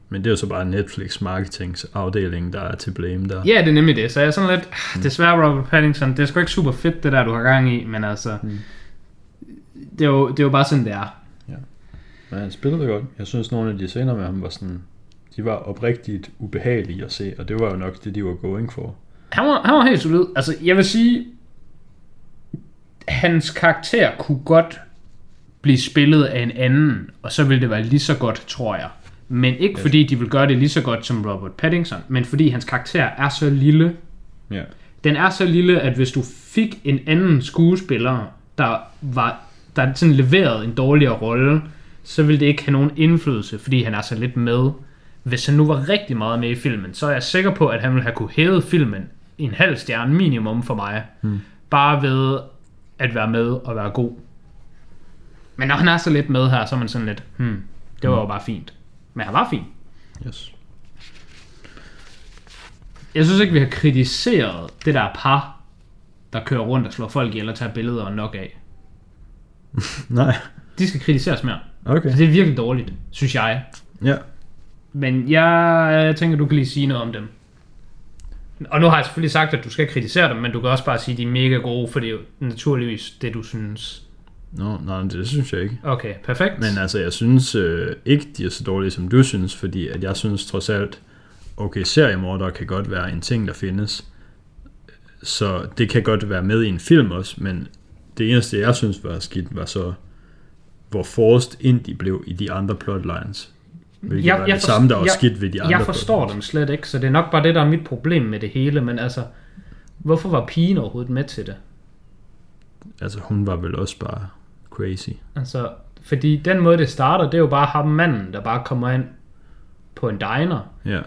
Men det er jo så bare Netflix marketingsafdeling, der er til blame der. Ja, det er nemlig det. Så jeg er sådan lidt, mm. desværre Robert Pattinson, det er sgu ikke super fedt, det der, du har gang i, men altså, mm. det, er jo, det er jo bare sådan, det er. Men han spillede godt. Jeg synes, nogle af de scener med ham var sådan... De var oprigtigt ubehagelige at se, og det var jo nok det, de var going for. Han var, han var helt solid. Altså, jeg vil sige, hans karakter kunne godt blive spillet af en anden, og så ville det være lige så godt, tror jeg. Men ikke yes. fordi de vil gøre det lige så godt som Robert Pattinson, men fordi hans karakter er så lille. Ja. Den er så lille, at hvis du fik en anden skuespiller, der var der sådan leverede en dårligere rolle, så ville det ikke have nogen indflydelse, fordi han er så lidt med. Hvis han nu var rigtig meget med i filmen, så er jeg sikker på, at han ville have kunne hæve filmen en halv stjerne minimum for mig. Hmm. Bare ved at være med og være god. Men når han er så lidt med her, så er man sådan lidt, hmm, det var jo bare fint. Men han var fint. Yes. Jeg synes ikke, vi har kritiseret det der par der kører rundt og slår folk ihjel og tager billeder og nok af. [laughs] Nej. De skal kritiseres mere. Okay. Så det er virkelig dårligt, synes jeg. Ja. Men jeg tænker, du kan lige sige noget om dem. Og nu har jeg selvfølgelig sagt, at du skal kritisere dem, men du kan også bare sige, at de er mega gode, for det er jo naturligvis det, du synes. Nå, nej, det synes jeg ikke. Okay, perfekt. Men altså, jeg synes øh, ikke, de er så dårlige, som du synes, fordi at jeg synes trods alt, okay, seriemordere kan godt være en ting, der findes. Så det kan godt være med i en film også, men det eneste, jeg synes var skidt, var så, hvor forced ind de blev i de andre plotlines. Hvilket Jeg- var jeg det forst- samme, der var jeg- skidt ved de andre jeg forstår plotlines. dem slet ikke, så det er nok bare det, der er mit problem med det hele, men altså, hvorfor var pigen overhovedet med til det? Altså, hun var vel også bare crazy. Altså, fordi den måde, det starter, det er jo bare ham manden, der bare kommer ind på en diner, Ja,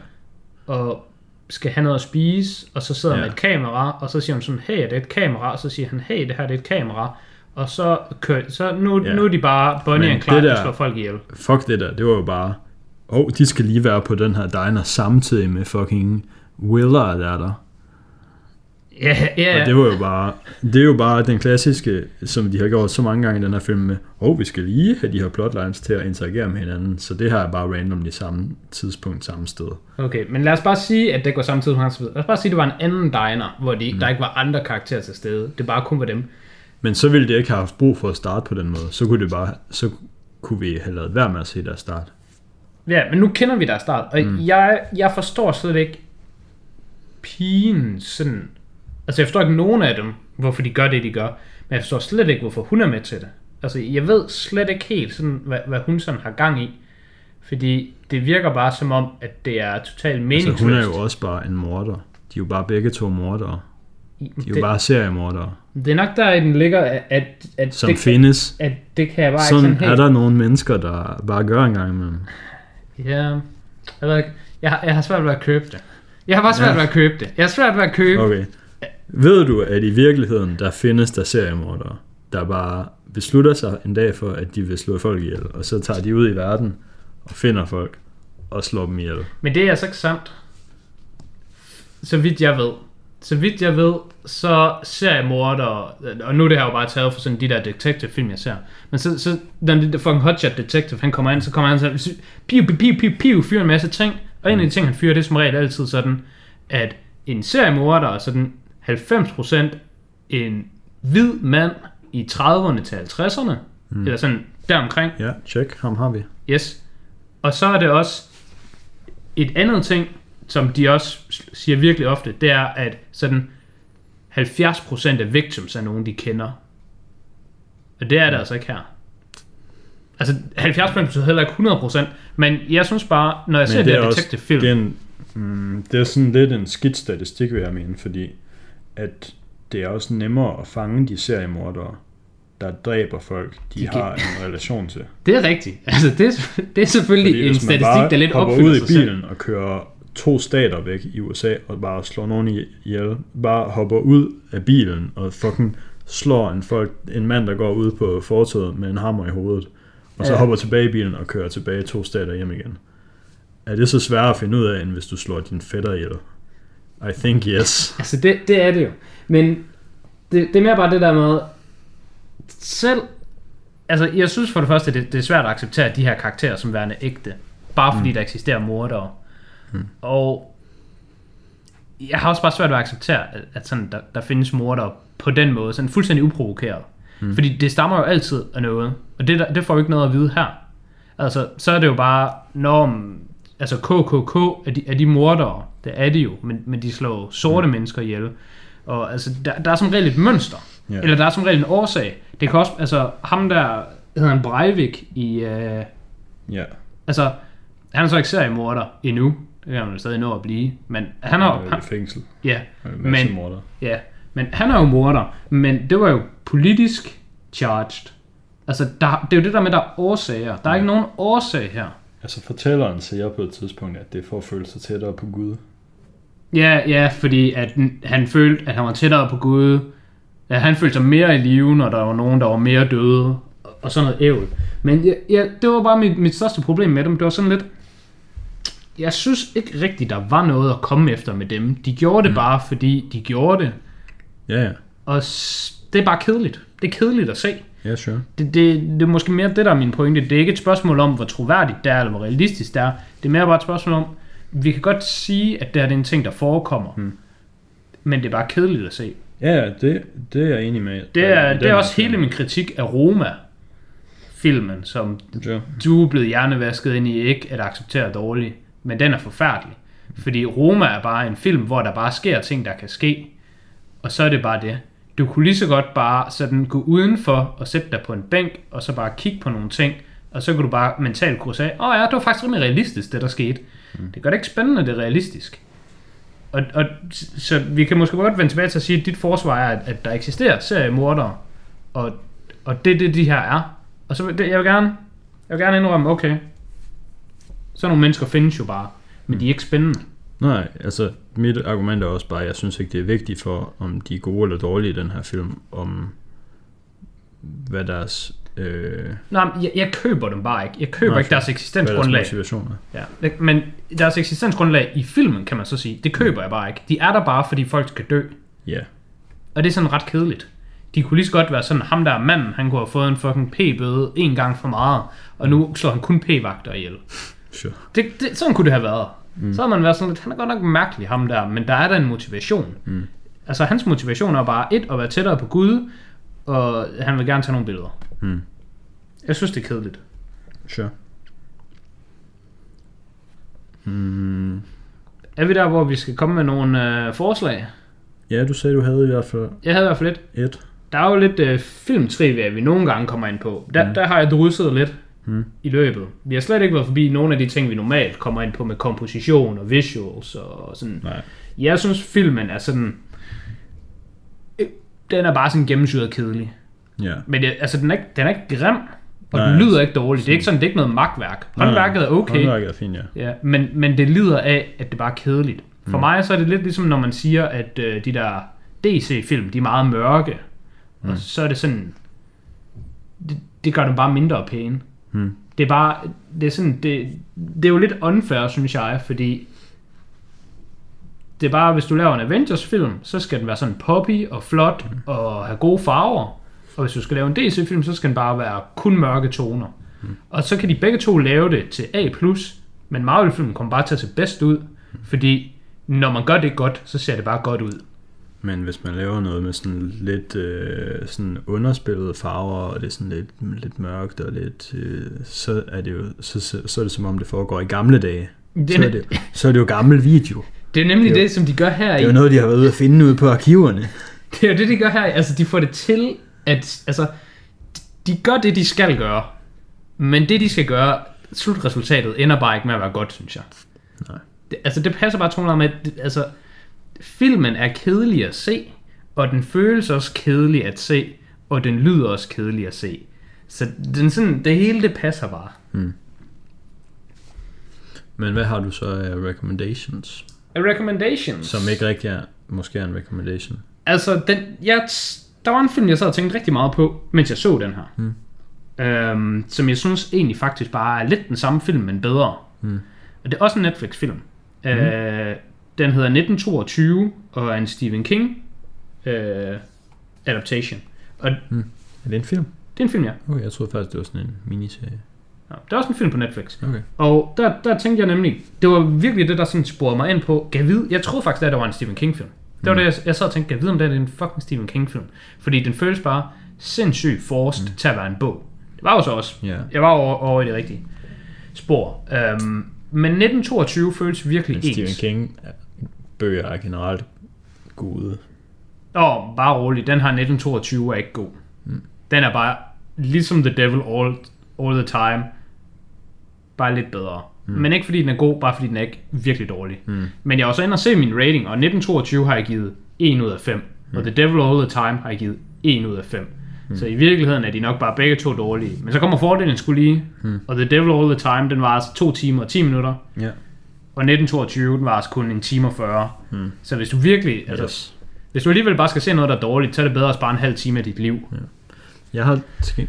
og skal have noget at spise, og så sidder ja. Med et kamera, og så siger hun sådan, hey, er det et kamera? Og så siger han, hey, det her det er et kamera. Og så, kører, så nu, ja. Nu er de bare Bonnie Men det der der- slår folk ihjel. fuck det der, det var jo bare, åh, oh, de skal lige være på den her diner samtidig med fucking Willer, der er der. Ja, ja, Og det var jo bare, det er jo bare den klassiske, som de har gjort så mange gange i den her film med, åh, oh, vi skal lige have de her plotlines til at interagere med hinanden, så det her er bare random i samme tidspunkt, samme sted. Okay, men lad os bare sige, at det går samtidig med Lad os bare sige, at det var en anden diner, hvor de, mm. der ikke var andre karakterer til stede. Det bare kun var dem. Men så ville det ikke have haft brug for at starte på den måde, så kunne det bare, så kunne vi have lavet være med at se deres start. Ja, men nu kender vi deres start, og mm. jeg, jeg forstår slet ikke pigen sådan... Altså, jeg forstår ikke nogen af dem, hvorfor de gør det, de gør, men jeg forstår slet ikke, hvorfor hun er med til det. Altså, jeg ved slet ikke helt, sådan, hvad, hvad hun sådan har gang i. Fordi det virker bare som om, at det er totalt Altså, meningsløst. hun er jo også bare en morder. De er jo bare begge to mordere. De er jo det, bare seriemordere, det er nok der, den ligger, at, at, som det, findes. at det kan jeg bare Sådan ikke sådan er helt... der nogle mennesker, der bare gør en gang imellem. Ja, jeg ved ikke. Jeg, har- jeg har svært ved at købe det. Jeg har bare svært Ja. ved at købe det. Jeg har svært ved at købe Okay. Ved du, at i virkeligheden, der findes der seriemordere, der bare beslutter sig en dag for, at de vil slå folk ihjel, og så tager de ud i verden og finder folk og slår dem ihjel. Men det er altså ikke sandt. Så vidt jeg ved. Så vidt jeg ved, så seriemordere, og nu er det her jo bare taget for sådan de der detective-film, jeg ser. Men så, så når det der fucking hotshot detective, han kommer ind, så kommer han så, piu, piu, piu, piu, piu, fyrer en masse ting. Og en af de ting, han fyrer, det er som regel altid sådan, at en seriemorder er sådan 90% en hvid mand i 30'erne til 50'erne, mm. eller sådan deromkring, Ja, check, ham har vi. Yes. Og så er det også et andet ting, som de også siger virkelig ofte, det er, at sådan 70% af victims er nogen, de kender. Og det er det altså ikke her. Altså 70% betyder heller ikke 100%, men jeg synes bare, når jeg ser det, det er her også- detective film, Det er, en, mm, det er sådan lidt en skidt statistik, vil jeg mene, fordi at det er også nemmere at fange de seriemordere, der dræber folk, de, De kan- har en relation til. [laughs] det er rigtigt. Altså det, er- det er selvfølgelig Fordi en statistik, der lidt opfylder ud i sig selv. bilen og kører to stater væk i USA og bare slår nogen ihjel, bare hopper ud af bilen og fucking slår en, folk, en mand, der går ud på fortovet med en hammer i hovedet, og så Ja. hopper tilbage i bilen og kører tilbage to stater hjem igen. Er det så svært at finde ud af, end hvis du slår din fætter ihjel? I think yes. Altså, det, det er det jo. Men det, det er mere bare det der med, selv, altså jeg synes for det første, det, det er svært at acceptere de her karakterer som værende ægte, bare fordi mm. der eksisterer mordere. Mm. Og jeg har også bare svært ved at acceptere, at, at sådan, der, der findes mordere på den måde, sådan fuldstændig uprovokeret. Mm. Fordi det stammer jo altid af noget, og det, der, det får vi ikke noget at vide her. Altså, så er det jo bare, når altså KKK er de, er de mordere, det er de jo, men, men de slår sorte mm. mennesker ihjel. Og altså, der, der er som regel et mønster, Ja. yeah. eller der er som regel en årsag. Det kan også, altså ham der, hedder han Breivik i, øh, Ja. altså, han er så ikke seriemorder endnu, det kan han jo stadig nå at blive, men han har, Han er i fængsel. ja, er men, ja, men han er jo morder, men det var jo politisk charged. Altså, der, det er jo det der med, der er årsager. Der er ikke nogen årsag her. Altså fortælleren siger på et tidspunkt, at det er for at føle sig tættere på Gud. Ja, ja, fordi at han følte, at han var tættere på Gud. Ja, han følte sig mere i live, når der var nogen, der var mere døde. og- sådan noget ævl. Men ja, ja, det var bare mit, mit største problem med dem. Det var sådan lidt... Jeg synes ikke rigtigt, der var noget at komme efter med dem. De gjorde det mm. bare, fordi de gjorde det. Ja, ja. Og det er bare kedeligt. Det er kedeligt at se. Ja, sure. Det, det, det er måske mere det, der er min pointe. Det er ikke et spørgsmål om, hvor troværdigt det er, eller hvor realistisk det er. Det er mere bare et spørgsmål om, vi kan godt sige, at det her det er en ting, der forekommer. Hmm. Men det er bare kedeligt at se. Ja, det, det er jeg enig med. Det er, det er også film. hele min kritik af Roma filmen, som Sure. du er blevet hjernevasket ind i ikke at acceptere dårligt, men den er forfærdelig. Fordi Roma er bare en film, hvor der bare sker ting, der kan ske, og så er det bare det. Du kunne lige så godt bare sådan gå udenfor og sætte dig på en bænk, og så bare kigge på nogle ting, og så kunne du bare mentalt krydse af, åh oh ja, det var faktisk rimelig realistisk, det der skete. Mm. Det gør det ikke spændende, det er realistisk. Og, og, så vi kan måske godt vende tilbage til at sige, at dit forsvar er, at, at der eksisterer seriemordere, og, og det er det, de her er. Og så det, jeg vil gerne, jeg vil gerne indrømme, okay, så nogle mennesker findes jo bare, men de er ikke spændende. Nej, altså mit argument er også bare, at jeg synes ikke, det er vigtigt for, om de er gode eller dårlige i den her film, om hvad deres, øh, Nej, jeg, jeg køber dem bare ikke. Jeg køber Nej, ikke deres deres eksistensgrundlag. er. Ja, men deres eksistensgrundlag i filmen, kan man så sige, det køber jeg bare ikke. De er der bare, fordi folk skal dø. Ja, Og det er sådan ret kedeligt. De kunne lige så godt være sådan, ham der er manden, han kunne have fået en fucking p-bøde en gang for meget, og nu slår han kun p-vagter ihjel. sure. Det, det, sådan kunne det have været. Mm. Så har man været sådan lidt, han er godt nok mærkelig, ham der, men der er der en motivation. Mm. Altså hans motivation er bare et, at være tættere på Gud, og han vil gerne tage nogle billeder. Mm. Jeg synes, det er kedeligt. Sure. Mm. Er vi der, hvor vi skal komme med nogle øh, forslag? Ja, du sagde, du havde i hvert fald Jeg havde i hvert fald lidt. et. Der er jo lidt øh, filmtrivia, vi nogle gange kommer ind på. Der, mm. der har jeg drysset lidt Mm. i løbet. Vi har slet ikke været forbi nogle af de ting, vi normalt kommer ind på med komposition og visuals og sådan. Nej. Jeg synes, filmen er sådan... øh, Den er bare sådan gennemsyret kedelig. Ja. Men det, altså, den er, ikke, den er ikke grim, og Nej, den lyder ikke dårligt. Det er ikke sådan, det er ikke noget magtværk. Håndværket er okay, Håndværket er fint, ja. ja, men, men det lider af, at det bare er kedeligt. For Mm. mig så er det lidt ligesom, når man siger, at øh, de der DC-film, de er meget mørke. Mm. Og så er det sådan... Det, det gør dem bare mindre pæne. Mm. Det er bare... Det er, sådan, det, det er jo lidt unfair, synes jeg, fordi... Det er bare, hvis du laver en Avengers-film, så skal den være sådan poppy og flot mm. og have gode farver. Og hvis du skal lave en DC-film, så skal den bare være kun mørke toner. Mm. Og så kan de begge to lave det til A+, men Marvel-filmen kommer bare til at se bedst ud, fordi når man gør det godt, så ser det bare godt ud. Men hvis man laver noget med sådan lidt øh, sådan underspillede farver, og det er sådan lidt, lidt mørkt og lidt, øh, så er det jo så, så, så er det som om det foregår i gamle dage. Det Så er, det, så er det jo gammel video. [laughs] det er nemlig det er jo- det, som de gør her Det er jo noget, de har været ude at finde ude på arkiverne. [laughs] Det er jo det, de gør her. Altså, de får det til, at... Altså, de gør det, de skal gøre. Men det, de skal gøre, slutresultatet ender bare ikke med at være godt, synes jeg. Nej. Det, altså, det passer bare tonerne med, at altså, filmen er kedelig at se, og den føles også kedelig at se, og den lyder også kedelig at se. Så den sådan, det hele, det passer bare. Men hvad har du så af recommendations? Recommendations. Som ikke rigtig er, måske er en recommendation. Altså, den, jeg, der var en film, jeg sad og tænkte rigtig meget på, mens jeg så den her. Mm. Øhm, som jeg synes egentlig faktisk bare er lidt den samme film, men bedre. Mm. Og det er også en Netflix-film. Mm. Øh, den hedder 1922, og er en Stephen King øh, adaptation. Og Er det en film? det er en film, ja. Okay, jeg troede faktisk, det var sådan en miniserie. ja. Det er også en film på Netflix. Okay. Og der, der tænkte jeg nemlig, det var virkelig det, der sådan sporede mig ind på, gav vide, jeg troede faktisk, at det var en Stephen King-film. Det var Mm. det, jeg, jeg sad og tænkte, gav vide, om det er en fucking Stephen King-film. Fordi den føles bare sindssygt forced mm. til at være en bog. Det var jo så også. Ja. Jeg var over, over i det rigtige spor. Øhm, men 1922 føles virkelig Men Stephen ens. King bøger er generelt gode. Åh, bare rolig, den her 1922 er ikke god. Mm. Den er bare, ligesom The Devil All, all the Time, bare lidt bedre. Mm. Men ikke fordi den er god, bare fordi den er ikke virkelig dårlig. Mm. Men jeg er også inde og se min rating, og 1922 har jeg givet 1 ud af 5. Mm. Og The Devil All the Time har jeg givet 1 ud af 5. Mm. Så i virkeligheden er de nok bare begge to dårlige. Men så kommer fordelen skulle lige, mm. og The Devil All the Time, den var altså 2 timer og 10 minutter. Ja. Og 1922, den var altså kun en time og 40. Mm. Så hvis du virkelig, altså, Yes. hvis du alligevel bare skal se noget, der er dårligt, så er det bedre at spare en halv time af dit liv. Jeg har,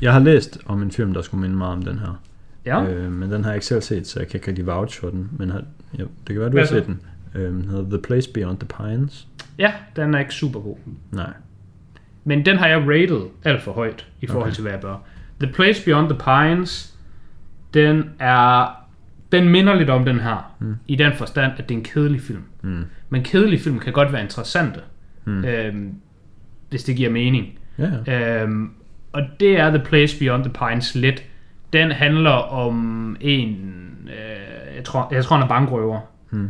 jeg har læst om en film, der skulle minde meget om den her. Ja. Øh, men den har jeg ikke selv set, så jeg kan ikke rigtig vouch for den. Men har, ja, det kan være, du Hvad har set den. Øh, den hedder The Place Beyond the Pines. Ja, den er ikke super god. Nej. Men den har jeg rated alt for højt i forhold Okay. til, hvad jeg bør. The Place Beyond the Pines, den er... Den minder lidt om den her, mm. i den forstand, at det er en kedelig film. Mm. Men kedelige film kan godt være interessante, Mm. øhm, hvis det giver mening. Ja, ja. Øhm, og det er The Place Beyond the Pines lidt. Den handler om en, øh, jeg, tror, jeg tror han er bankrøver. Hmm.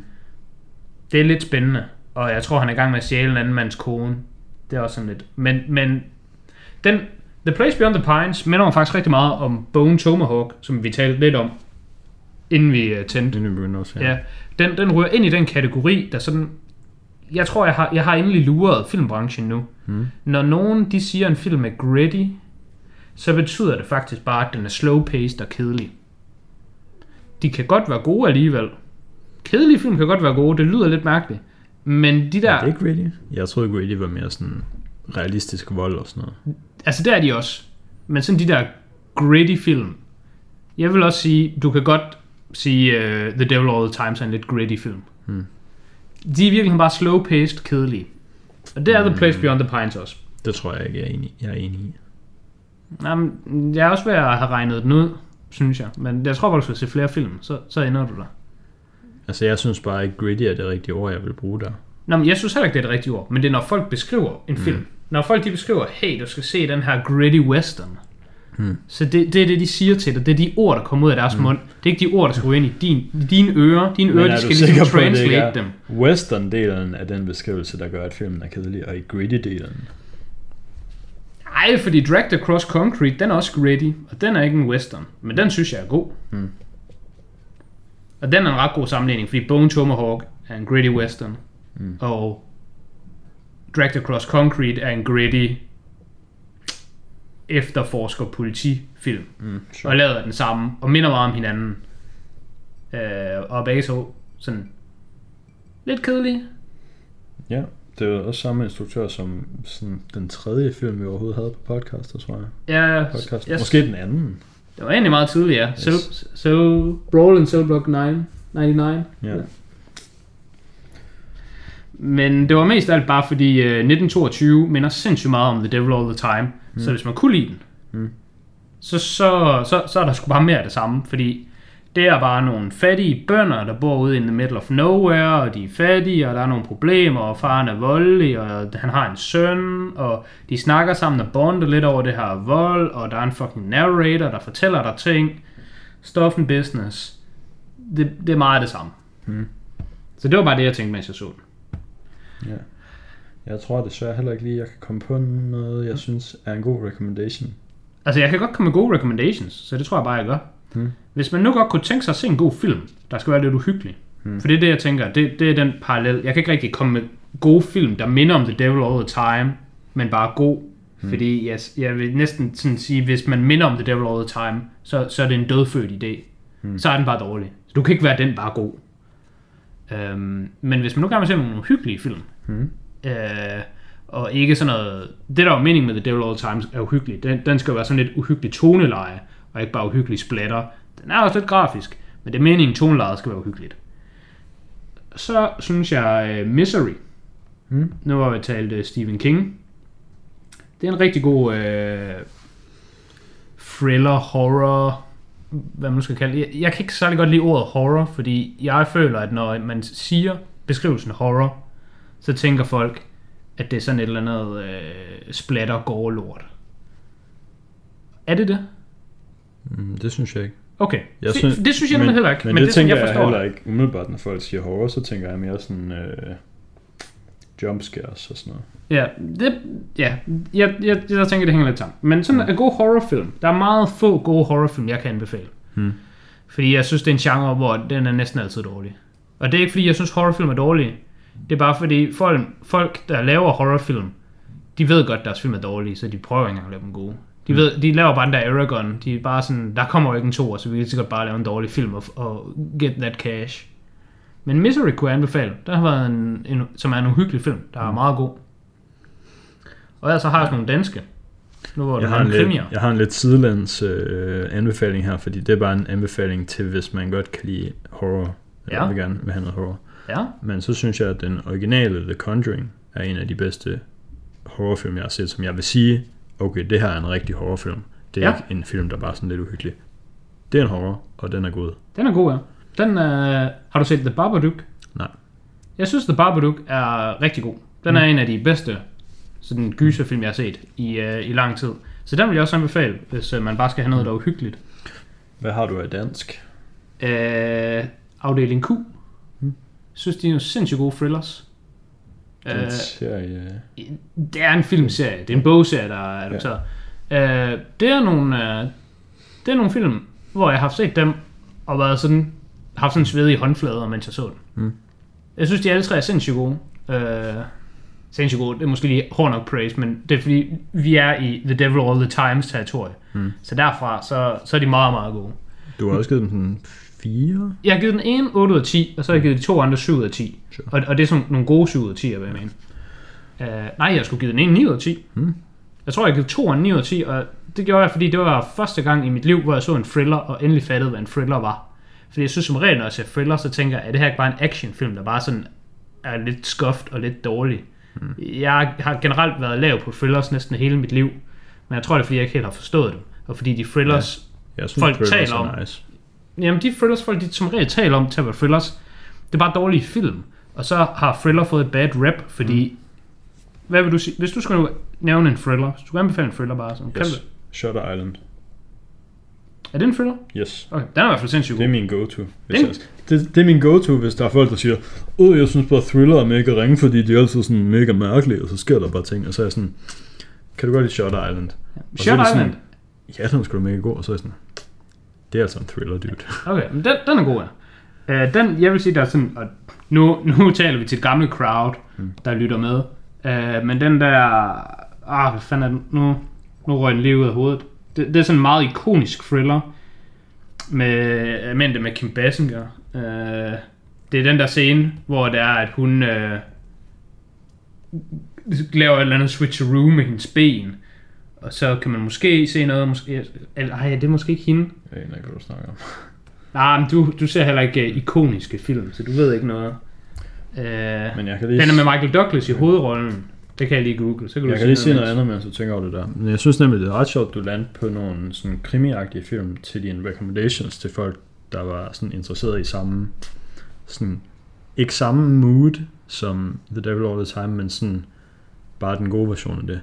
Det er lidt spændende, og jeg tror han er i gang med at stjæle en anden mands kone. Det er også sådan lidt. Men, men den, The Place Beyond the Pines minder mig faktisk rigtig meget om Bone Tomahawk, som vi talte lidt om, inden vi uh, tændte. Det er nu også, Ja, den, den rører ind i den kategori, der sådan... Jeg tror, jeg har, jeg har endelig luret filmbranchen nu. Mm. Når nogen de siger, at en film er gritty, så betyder det faktisk bare, at den er slow-paced og kedelig. De kan godt være gode alligevel. Kedelige film kan godt være gode, det lyder lidt mærkeligt. Men de der... Er det ikke Gritty? Jeg troede Gritty var mere sådan realistisk vold og sådan noget. Altså, der er de også. Men sådan de der gritty film. Jeg vil også sige, du kan godt sige uh, The Devil All The Times er en lidt gritty film. Hmm. De er virkelig bare slow-paced kedelige. Og det er The Hmm. Place Beyond the Pines også. Det tror jeg ikke, jeg er enig, jeg er enig i. Jamen, jeg er også ved at have regnet den ud, synes jeg. Men jeg tror bare, du skal se flere film, så, så ender du der. Altså, jeg synes bare ikke, gritty er det rigtige ord, jeg vil bruge der. Nå, men jeg synes heller ikke, det er det rigtige ord. Men det er, når folk beskriver en film. Når folk de beskriver, hey, du skal se den her gritty western. Hmm. Så det, det er det, de siger til dig. Det er de ord, der kommer ud af deres mund. Det er ikke de ord, der skal ind i din, i dine ører. Dine ører, de skal ligesom translate dem. Western-delen af den beskrivelse, der gør, at filmen er kedelig, og ikke gritty-delen. Nej, fordi Dragged Across Concrete, den er også gritty, og den er ikke en western. Men den synes jeg er god. Mm. Og den er en ret god sammenligning, fordi Bone Tomahawk er en gritty western, Mm. og Dragged Across Concrete er en gritty efterforsker politifilm. Mm, og lavet af den samme, og minder meget om hinanden. Øh, og begge to sådan lidt kedelige. Ja, det er jo også samme instruktør som sådan, den tredje film, vi overhovedet havde på podcast, tror jeg. Ja, Podcast. jeg, Måske den anden. det var egentlig meget tidligt, ja. Yes. Cell, Brawl in Cell Block 9, 99. Ja. Ja. Men det var mest alt bare fordi uh, 1922 minder sindssygt meget om The Devil All the Time. Mm. Så hvis man kunne lide den, Mm. så, så, så, så er der sgu bare mere af det samme. Fordi det er bare nogle fattige bønder, der bor ude in the middle of nowhere, og de er fattige, og der er nogle problemer, og faren er voldelig, og han har en søn, og de snakker sammen og bonder lidt over det her vold, og der er en fucking narrator, der fortæller dig ting. Stuff and business. Det, det er meget det samme. Mm. Så det var bare det, jeg tænkte, mens jeg så den. Ja. Jeg tror desværre heller ikke lige, jeg kan komme på noget, jeg synes er en god recommendation. Altså, jeg kan godt komme med gode recommendations, så det tror jeg bare, jeg gør. Hmm. Hvis man nu godt kunne tænke sig at se en god film, der skal være lidt uhyggelig. Hmm. For det er det, jeg tænker, det, det er den parallel. Jeg kan ikke rigtig komme med gode film, der minder om The Devil All the Time, men bare god. Hmm. Fordi jeg, jeg vil næsten sådan sige, hvis man minder om The Devil All the Time, så, så er det en dødfødt idé. Hmm. Så er den bare dårlig. Så du kan ikke være den bare god. Øhm, men hvis man nu gerne vil se nogle hyggelige film, Hmm. Øh, og ikke sådan noget... Det der var meningen med The Devil All the Time er uhyggeligt. Den, den skal jo være sådan lidt uhyggelig toneleje, og ikke bare uhyggelig splatter. Den er også lidt grafisk, men det er meningen, tonelejet skal være uhyggeligt. Så synes jeg uh, Misery. Hmm. Nu har vi talt uh, Stephen King. Det er en rigtig god uh, thriller, horror, hvad man skal kalde det. Jeg, jeg kan ikke særlig godt lide ordet horror, fordi jeg føler, at når man siger beskrivelsen horror, så tænker folk, at det er sådan et eller andet øh, splatter gore lort. Er det det? Mm, det synes jeg ikke. Okay, Jeg det, synes- det synes jeg men, heller ikke. Men, men det, sådan, tænker jeg, forstår heller det. ikke umiddelbart, når folk siger horror, så tænker jeg mere sådan øh, jumpscares og sådan noget. Ja, det, ja jeg, jeg, jeg tænker, det hænger lidt sammen. Men sådan en god horrorfilm. Der er meget få gode horrorfilm, jeg kan anbefale. Hmm. Fordi jeg synes, det er en genre, hvor den er næsten altid dårlig. Og det er ikke, fordi jeg synes, horrorfilm er dårlige. Det er bare fordi, folk, folk der laver horrorfilm, de ved godt, at deres film er dårlige, så de prøver ikke engang at lave dem gode. De, ved, de laver bare den der Aragon. De er bare sådan, der kommer jo ikke en to, så vi kan sikkert bare lave en dårlig film og, og get that cash. Men Misery kunne jeg anbefale. Der har været en, en, som er en uhyggelig film, der er meget god. Og ellers så har jeg også nogle danske. Nu hvor Jeg det har, en en lidt, krimier. jeg har en lidt sidelands øh, anbefaling her, fordi det er bare en anbefaling til, hvis man godt kan lide horror, eller Ja. vil gerne vil have noget horror. Ja, Men så synes jeg, at den originale The Conjuring er en af de bedste horrorfilm, jeg har set, som jeg vil sige, okay, det her er en rigtig horrorfilm. Det er Ja. ikke en film, der bare er sådan lidt uhyggelig. Det er en horror, og den er god. Den er god, ja. Den, øh, har du set The Babadook? Nej. Jeg synes, The Babadook er rigtig god. Den er en af de bedste sådan gyserfilm, jeg har set i, øh, i lang tid. Så den vil jeg også anbefale, hvis øh, man bare skal have noget, der er uhyggeligt. Hvad har du af dansk? Øh, afdeling Q. Synes, de er nogle sindssygt gode thrillers. Den Øh, serie... det er en filmserie. Det er en bogserie, der er adopteret. Ja. Øh, det er nogle, øh, det er nogle film, hvor jeg har set dem og været sådan, haft sådan svedige håndflader, mens jeg så den. Mm. Jeg synes, de alle tre er sindssygt gode. Øh, sindssygt gode. Det er måske lige hård nok praise, men det er fordi, vi er i The Devil All the Times territorie. Mm. Så derfra, så, så er de meget, meget gode. Du har også givet dem sådan fire? Jeg har givet den ene 8 ud af 10, og så har jeg givet de to andre 7 ud af 10. Sure. Og, og det er sådan nogle gode 7 ud af 10, jeg vil jeg mene. Uh, nej, jeg skulle give den ene 9 ud af 10. Hmm. Jeg tror, jeg givet to 9 ud af 10, og det gjorde jeg, fordi det var første gang i mit liv, hvor jeg så en thriller, og endelig fattede, hvad en thriller var. Fordi jeg synes som regel, når jeg ser thriller, så tænker jeg, at det her ikke bare en actionfilm, der bare sådan er lidt skuffet og lidt dårlig. Hmm. Jeg har generelt været lav på thrillers næsten hele mit liv, men jeg tror, det er, fordi jeg ikke helt har forstået dem. Og fordi de thrillers, Jeg synes, Folk thrillers taler er om- Nice. Jamen, de thrillers, folk de som regel taler om til at være thrillers, det er bare dårlige film. Og så har thriller fået et bad rap, fordi... Mm. Hvad vil du sige? Hvis du skulle nævne en thriller, hvis du skulle anbefale en thriller bare sådan, yes. kan du, Shutter Island. er det en thriller? Yes. Okay, den er i hvert fald sindssygt Det er min go-to. Hvis jeg, det, det er min go-to, hvis der er folk, der siger, Åh, jeg synes bare thriller er mega ringe, fordi de er altid sådan mega mærkelige, og så sker der bare ting. Og så er jeg sådan, kan du godt lide Shutter Island? Og så er Shut det sådan- Island. Ja, den er sgu da mega god, og så er jeg sådan, det er altså en thriller, dude. [laughs] Okay, men den, den er god, ja. Uh, den, jeg vil sige, der er sådan... Og nu, nu [laughs] taler vi til et gammelt crowd, mm. der lytter med. Uh, men den der... Ah, hvad fanden er den? Nu, nu røg den lige ud af hovedet. Det, det er sådan en meget ikonisk thriller. Med, med, med Kim Basinger. Uh, det er den der scene, hvor det er, at hun... Uh, laver et eller andet switcheroo med hendes ben. Og så kan man måske se noget, måske... Eller, ej, det er måske ikke hende. Jeg aner ikke, hvad du snakker om. Nej, men du, du ser heller ikke uh, ikoniske film, så du ved ikke noget. Uh, Men jeg kan lige, den er med Michael Douglas i hovedrollen. Det kan jeg lige google, så kan jeg du kan lige sige noget andet, mens du tænker over det der. Men jeg synes nemlig, det er ret sjovt, at du landte på nogle sådan krimiagtige film til dine recommendations til folk, der var sådan interesseret i samme, sådan, ikke samme mood som The Devil All The Time, men sådan bare den gode version af det.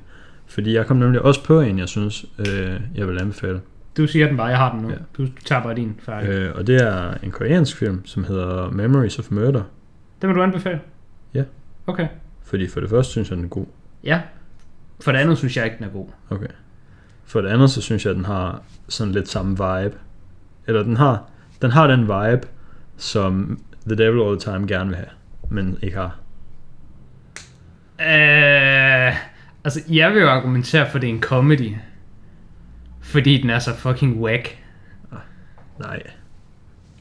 Fordi jeg kom nemlig også på en, jeg synes, øh, jeg vil anbefale. Du siger den bare, jeg har den nu. Ja. Du tager bare din færdig. Øh. Og det er en koreansk film, som hedder Memories of Murder. Den vil du anbefale? Ja. Okay. Fordi for det første synes jeg, den er god. Ja. For det andet synes jeg ikke, den er god. Okay. For det andet, så synes jeg, at den har sådan lidt samme vibe. Eller den har, den har den vibe, som The Devil All The Time gerne vil have, men ikke har. Øh, altså, jeg vil jo argumentere for, at det er en comedy. Fordi den er så fucking whack. Nej.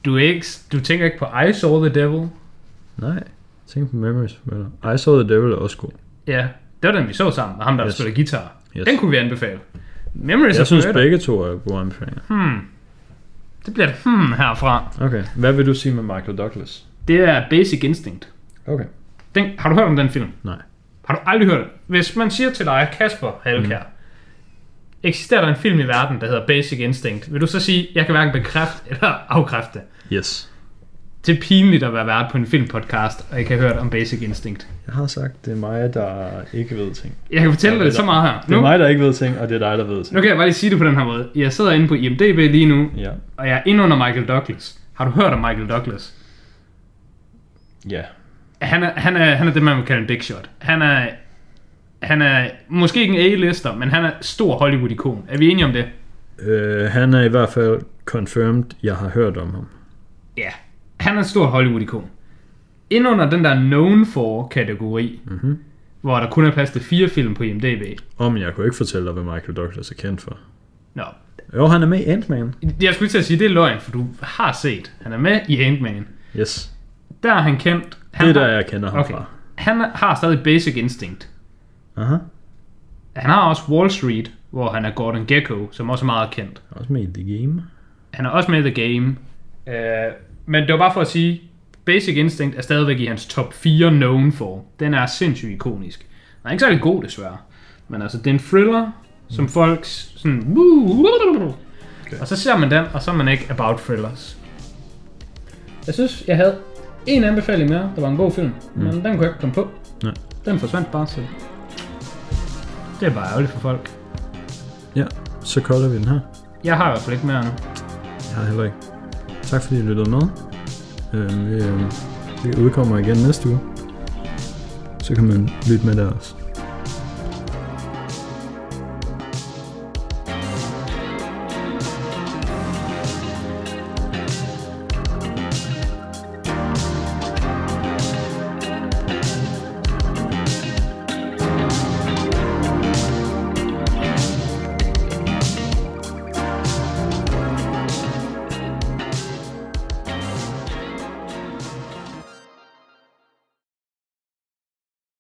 Du, er ikke, du tænker ikke på I Saw the Devil? Nej. Tænk på Memories Murder. I Saw The Devil er også god. Ja, det var den, vi så sammen. med Ham, der yes. Spiller guitar. Yes. Den kunne vi anbefale. Memories Jeg synes Murder. begge to er gode anbefalinger. Hmm. Det bliver et hmm herfra. Okay. Hvad vil du sige med Michael Douglas? Det er Basic Instinct. Okay. Den, har du hørt om den film? Nej. Har du aldrig hørt det? Hvis man siger til dig, Kasper Halkær, mm. eksisterer der en film i verden, der hedder Basic Instinct, vil du så sige, jeg kan hverken bekræfte eller afkræfte? Yes. Det er pinligt at være vært på en filmpodcast, og ikke have hørt om Basic Instinct. Jeg har sagt, det er mig, der ikke ved ting. Jeg kan fortælle dig det så meget her. Det er Nu, mig, der ikke ved ting, og det er dig, der ved ting. nu kan jeg bare lige sige det på den her måde. Jeg sidder inde på IMDb lige nu, Ja. og jeg er inde under Michael Douglas. Har du hørt om Michael Douglas? Ja. Han er, han er, han er det, man vil kalde en big shot. Han er, han er måske ikke en A-lister, men han er stor Hollywood-ikon. Er vi enige om det? Øh, han er i hvert fald confirmed, jeg har hørt om ham. Ja. Han er en stor Hollywood-ikon. Ind under den der known for-kategori, Mhm. hvor der kun er plads til fire film på IMDb. Om jeg kunne ikke fortælle dig, hvad Michael Douglas er kendt for. Nå, Jo, han er med i Ant-Man. jeg skulle til at sige, det er løgn, for du har set. Han er med i Ant-Man. Yes. Der er han kendt. Han Det er har, der, jeg kender ham Okay. fra. Han har stadig Basic Instinct. Aha. Han har også Wall Street, hvor han er Gordon Gekko, som også er meget kendt. Også med i The Game. Han er også med i The Game. Uh, men det var bare for at sige, Basic Instinct er stadigvæk i hans top 4 known for. Den er sindssygt ikonisk. Den er ikke særlig god, desværre. Men altså, det er en thriller, som folk s- sådan... Okay. Og så ser man den, og så er man ikke about thrillers. Jeg synes, jeg havde en anbefaling mere, der var en god film, mm. men den kunne jeg ikke komme på. Nej. Den forsvandt bare til. Det er bare ærgerligt for folk. Ja, så kolder vi den her. Jeg har i hvert fald ikke mere nu. Jeg har heller ikke. Tak fordi I lyttede med. Øh, vi, øh, vi udkommer igen næste uge. Så kan man lytte med der også.